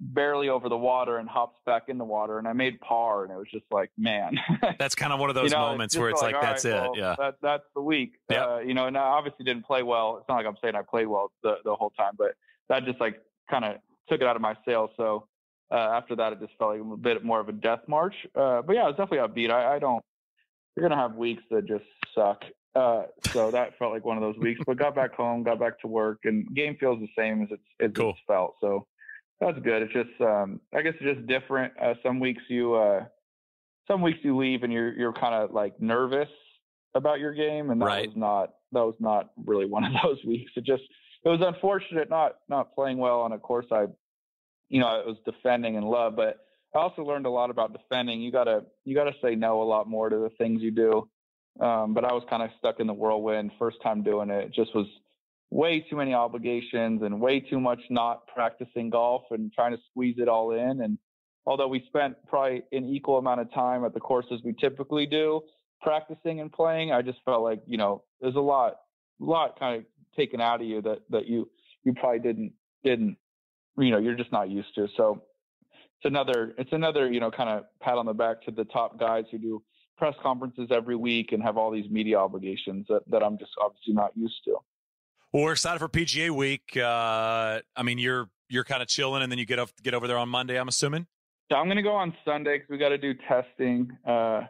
barely over the water and hops back in the water. And I made par, and it was just like, man. <laughs> that's kind of one of those you know, moments it's where it's like, like that's right, it. Well, yeah. That, that's the week. Yep. Uh, you know, and I obviously didn't play well. It's not like I'm saying I played well the, the whole time, but that just like kind of took it out of my sails. So uh, after that, it just felt like a bit more of a death march. Uh, but yeah, it was definitely upbeat. I, I don't, you're going to have weeks that just suck. Uh, so that felt like one of those weeks, but got back home, got back to work, and game feels the same as it's, it's, cool. it's felt. So that's good. It's just, um, I guess it's just different. Uh, some weeks you, uh, some weeks you leave and you're, you're kind of like nervous about your game. And that right. was not, that was not really one of <laughs> those weeks. It just, it was unfortunate not, not playing well. on a course I, you know, I was defending and love, but I also learned a lot about defending. You gotta, you gotta say no a lot more to the things you do. Um, but I was kind of stuck in the whirlwind first time doing it. It just was, way too many obligations and way too much not practicing golf and trying to squeeze it all in. And although we spent probably an equal amount of time at the courses we typically do practicing and playing, I just felt like, you know, there's a lot, lot kind of taken out of you that, that you, you probably didn't, didn't, you know, you're just not used to. So it's another, it's another, you know, kind of pat on the back to the top guys who do press conferences every week and have all these media obligations that, that I'm just obviously not used to. Well, we're excited for PGA week. Uh, I mean, you're you're kind of chilling, and then you get up get over there on Monday. I'm assuming. Yeah, I'm going to go on Sunday because we got to do testing. Uh,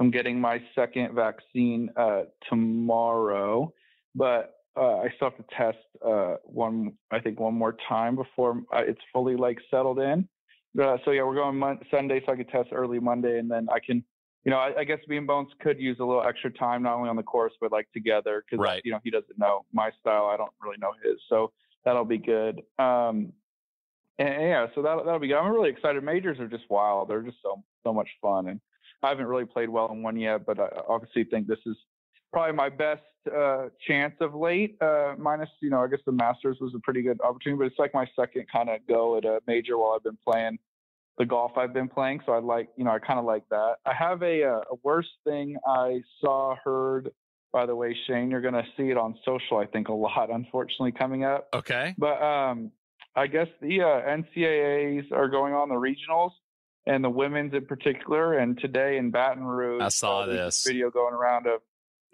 I'm getting my second vaccine uh, tomorrow, but uh, I still have to test uh, one, I think, one more time before uh, it's fully like settled in. So yeah, we're going mon- Sunday, so I can test early Monday, and then I can you know, I, I guess me and Bones could use a little extra time, not only on the course, but like together. Cause, right. you know, he doesn't know my style. I don't really know his. So that'll be good. Um, and, and yeah, so that, that'll be good. I'm really excited. Majors are just wild. They're just so, so much fun. And I haven't really played well in one yet, but I obviously think this is probably my best uh, chance of late. Uh, minus, you know, I guess the Masters was a pretty good opportunity, but it's like my second kind of go at a major while I've been playing the golf I've been playing. So I like, you know, I kind of like that. I have a, uh, a worse thing I saw, heard, by the way, Shane, you're going to see it on social, I think a <laughs> lot, unfortunately coming up. Okay. But, um, I guess the uh, NCAAs are going on the regionals and the women's in particular. And today in Baton Rouge, I saw uh, this video going around of,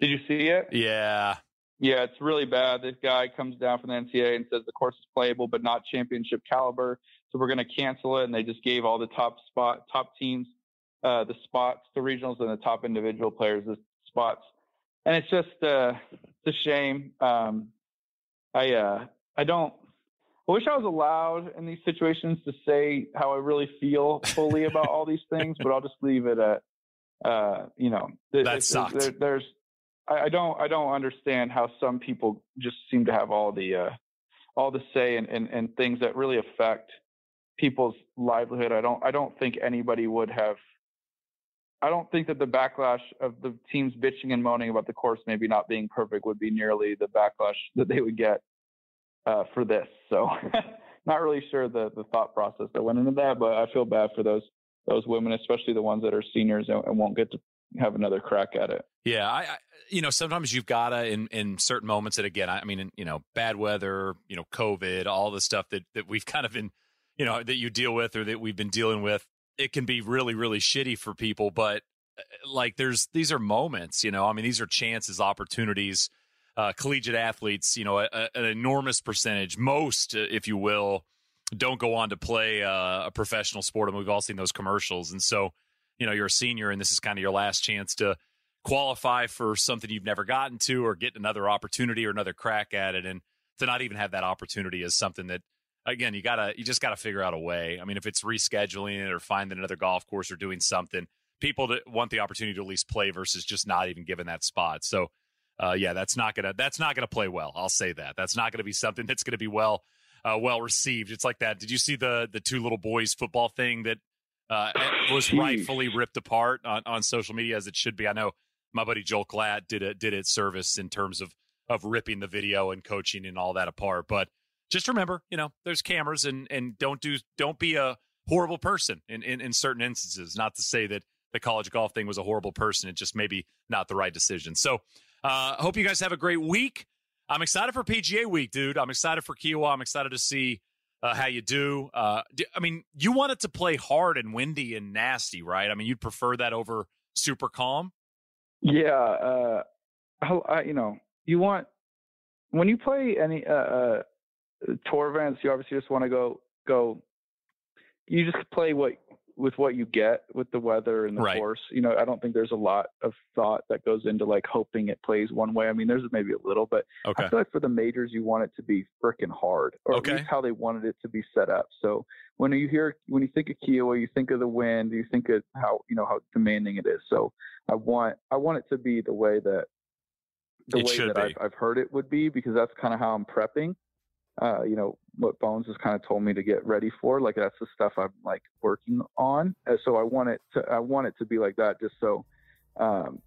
did you see it? Yeah. Yeah, it's really bad. This guy comes down from the NCAA and says the course is playable, but not championship caliber. So we're going to cancel it. And they just gave all the top spot, top teams, uh, the spots, the regionals, and the top individual players the spots. And it's just, uh, it's a shame. Um, I, uh, I don't, I wish I was allowed in these situations to say how I really feel fully about all these things, but I'll just leave it at, uh, you know, that sucks. There, there's, I, I, don't, I don't understand how some people just seem to have all the, uh, all the say and, and, and things that really affect people's livelihood. I don't I don't think anybody would have I don't think that the backlash of the teams bitching and moaning about the course maybe not being perfect would be nearly the backlash that they would get uh, for this. So <laughs> not really sure the the thought process that went into that, but I feel bad for those those women, especially the ones that are seniors and, and won't get to have another crack at it. Yeah, I, I you know sometimes you've gotta in in certain moments. And again, I, I mean, you know, bad weather, you know, COVID, all the stuff that that we've <laughs> kind of been you know that you deal with or that we've been dealing with it can be really really shitty for people but uh, like there's these are moments you know i mean these are chances opportunities uh, collegiate athletes you know a, a, an enormous percentage most uh, if you will don't go on to play uh, a professional sport and we've all seen those commercials and so you know you're a senior and this is kind of your last chance to qualify for something you've never gotten to or get another opportunity or another crack at it and to not even have that opportunity is something that again, you gotta you just gotta figure out a way. I mean, if it's rescheduling it or finding another golf course or doing something, people that want the opportunity to at least play versus just not even given that spot. So, uh, yeah, that's not gonna that's not gonna play well. I'll say that. That's not gonna be something <laughs> that's gonna be well uh, well received. It's like that. Did you see the the two little boys football thing that uh, was rightfully ripped apart on, on social media as it should be? I know my buddy Joel Klatt did a did it service in terms of of ripping the video and coaching and all that apart, but just remember, you know, there's cameras and and don't do don't be a horrible person in, in, in certain instances. Not to say that the college golf thing was a horrible person. It just maybe not the right decision. So, uh, hope you guys have a great week. I'm excited for PGA week, dude. I'm excited for Kiawah. I'm excited to see uh, how you do. Uh, do. I mean, you want it to play hard and windy and nasty, right? I mean, you'd prefer that over super calm. Yeah, uh, I, you know, you want when you play any uh, uh, tour events, you obviously just want to go go. You just play what with what you get with the weather and the Right. course. You know, I don't think there's a lot of thought that goes into like hoping it plays one way. I mean, there's maybe a little, but Okay. I feel like for the majors, you want it to be freaking hard, or Okay. at least how they wanted it to be set up. So when you hear, when you think of Kiawah, you think of the wind, you think of how you know how demanding it is. So I want, I want it to be the way that the It way that. I've, I've heard it would be, because that's kind of how I'm prepping. Uh, you know what Bones has kind of told me to get ready for. Like that's the stuff I'm like working on. So I want it to, I want it to be like that, just so. Um,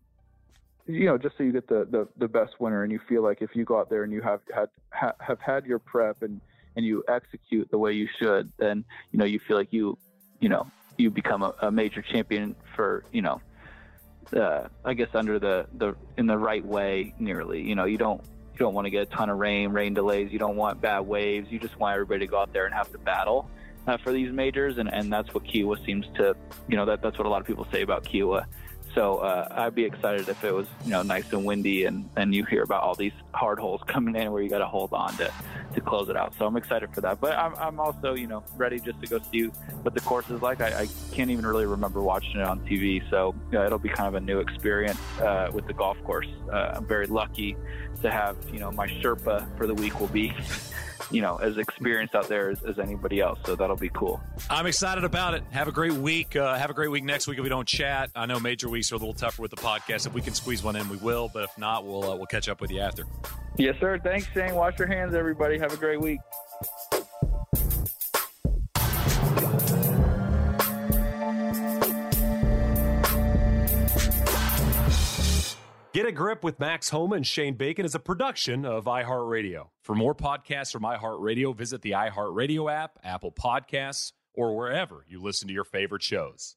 you know, just so you get the, the, the best winner, and you feel like if you go out there and you have had ha, have had your prep and and you execute the way you should, then you know you feel like you you know you become a, a major champion for you know uh, I guess under the the in the right way nearly. You know, you don't you don't want to get a ton of rain, rain delays. You don't want bad waves. You just want everybody to go out there and have to battle uh, for these majors, and and that's what Kiawah seems to you know that that's what a lot of people say about Kiawah. So uh, I'd be excited if it was you know nice and windy, and and you hear about all these hard holes coming in where you got to hold on to to close it out. So I'm excited for that. But I'm I'm also you know ready just to go see what the course is like. I, I can't even really remember watching it on TV, so uh, it'll be kind of a new experience uh, with the golf course. Uh, I'm very lucky to have you know my Sherpa for the week will be <laughs> you know as experienced out there as, as anybody else. So that'll be cool. I'm excited about it. Have a great week. Uh, have a great week next week if we don't chat. I know major weeks are a little tougher with the podcast. If we can squeeze one in, we will. But if not, we'll uh, we'll catch up with you after. Yes, sir. Thanks, Shane. Wash your hands, everybody. Have a great week. Get a Grip with Max Homa and Shane Bacon is a production of iHeartRadio. For more podcasts from iHeartRadio, visit the iHeartRadio app, Apple Podcasts, or wherever you listen to your favorite shows.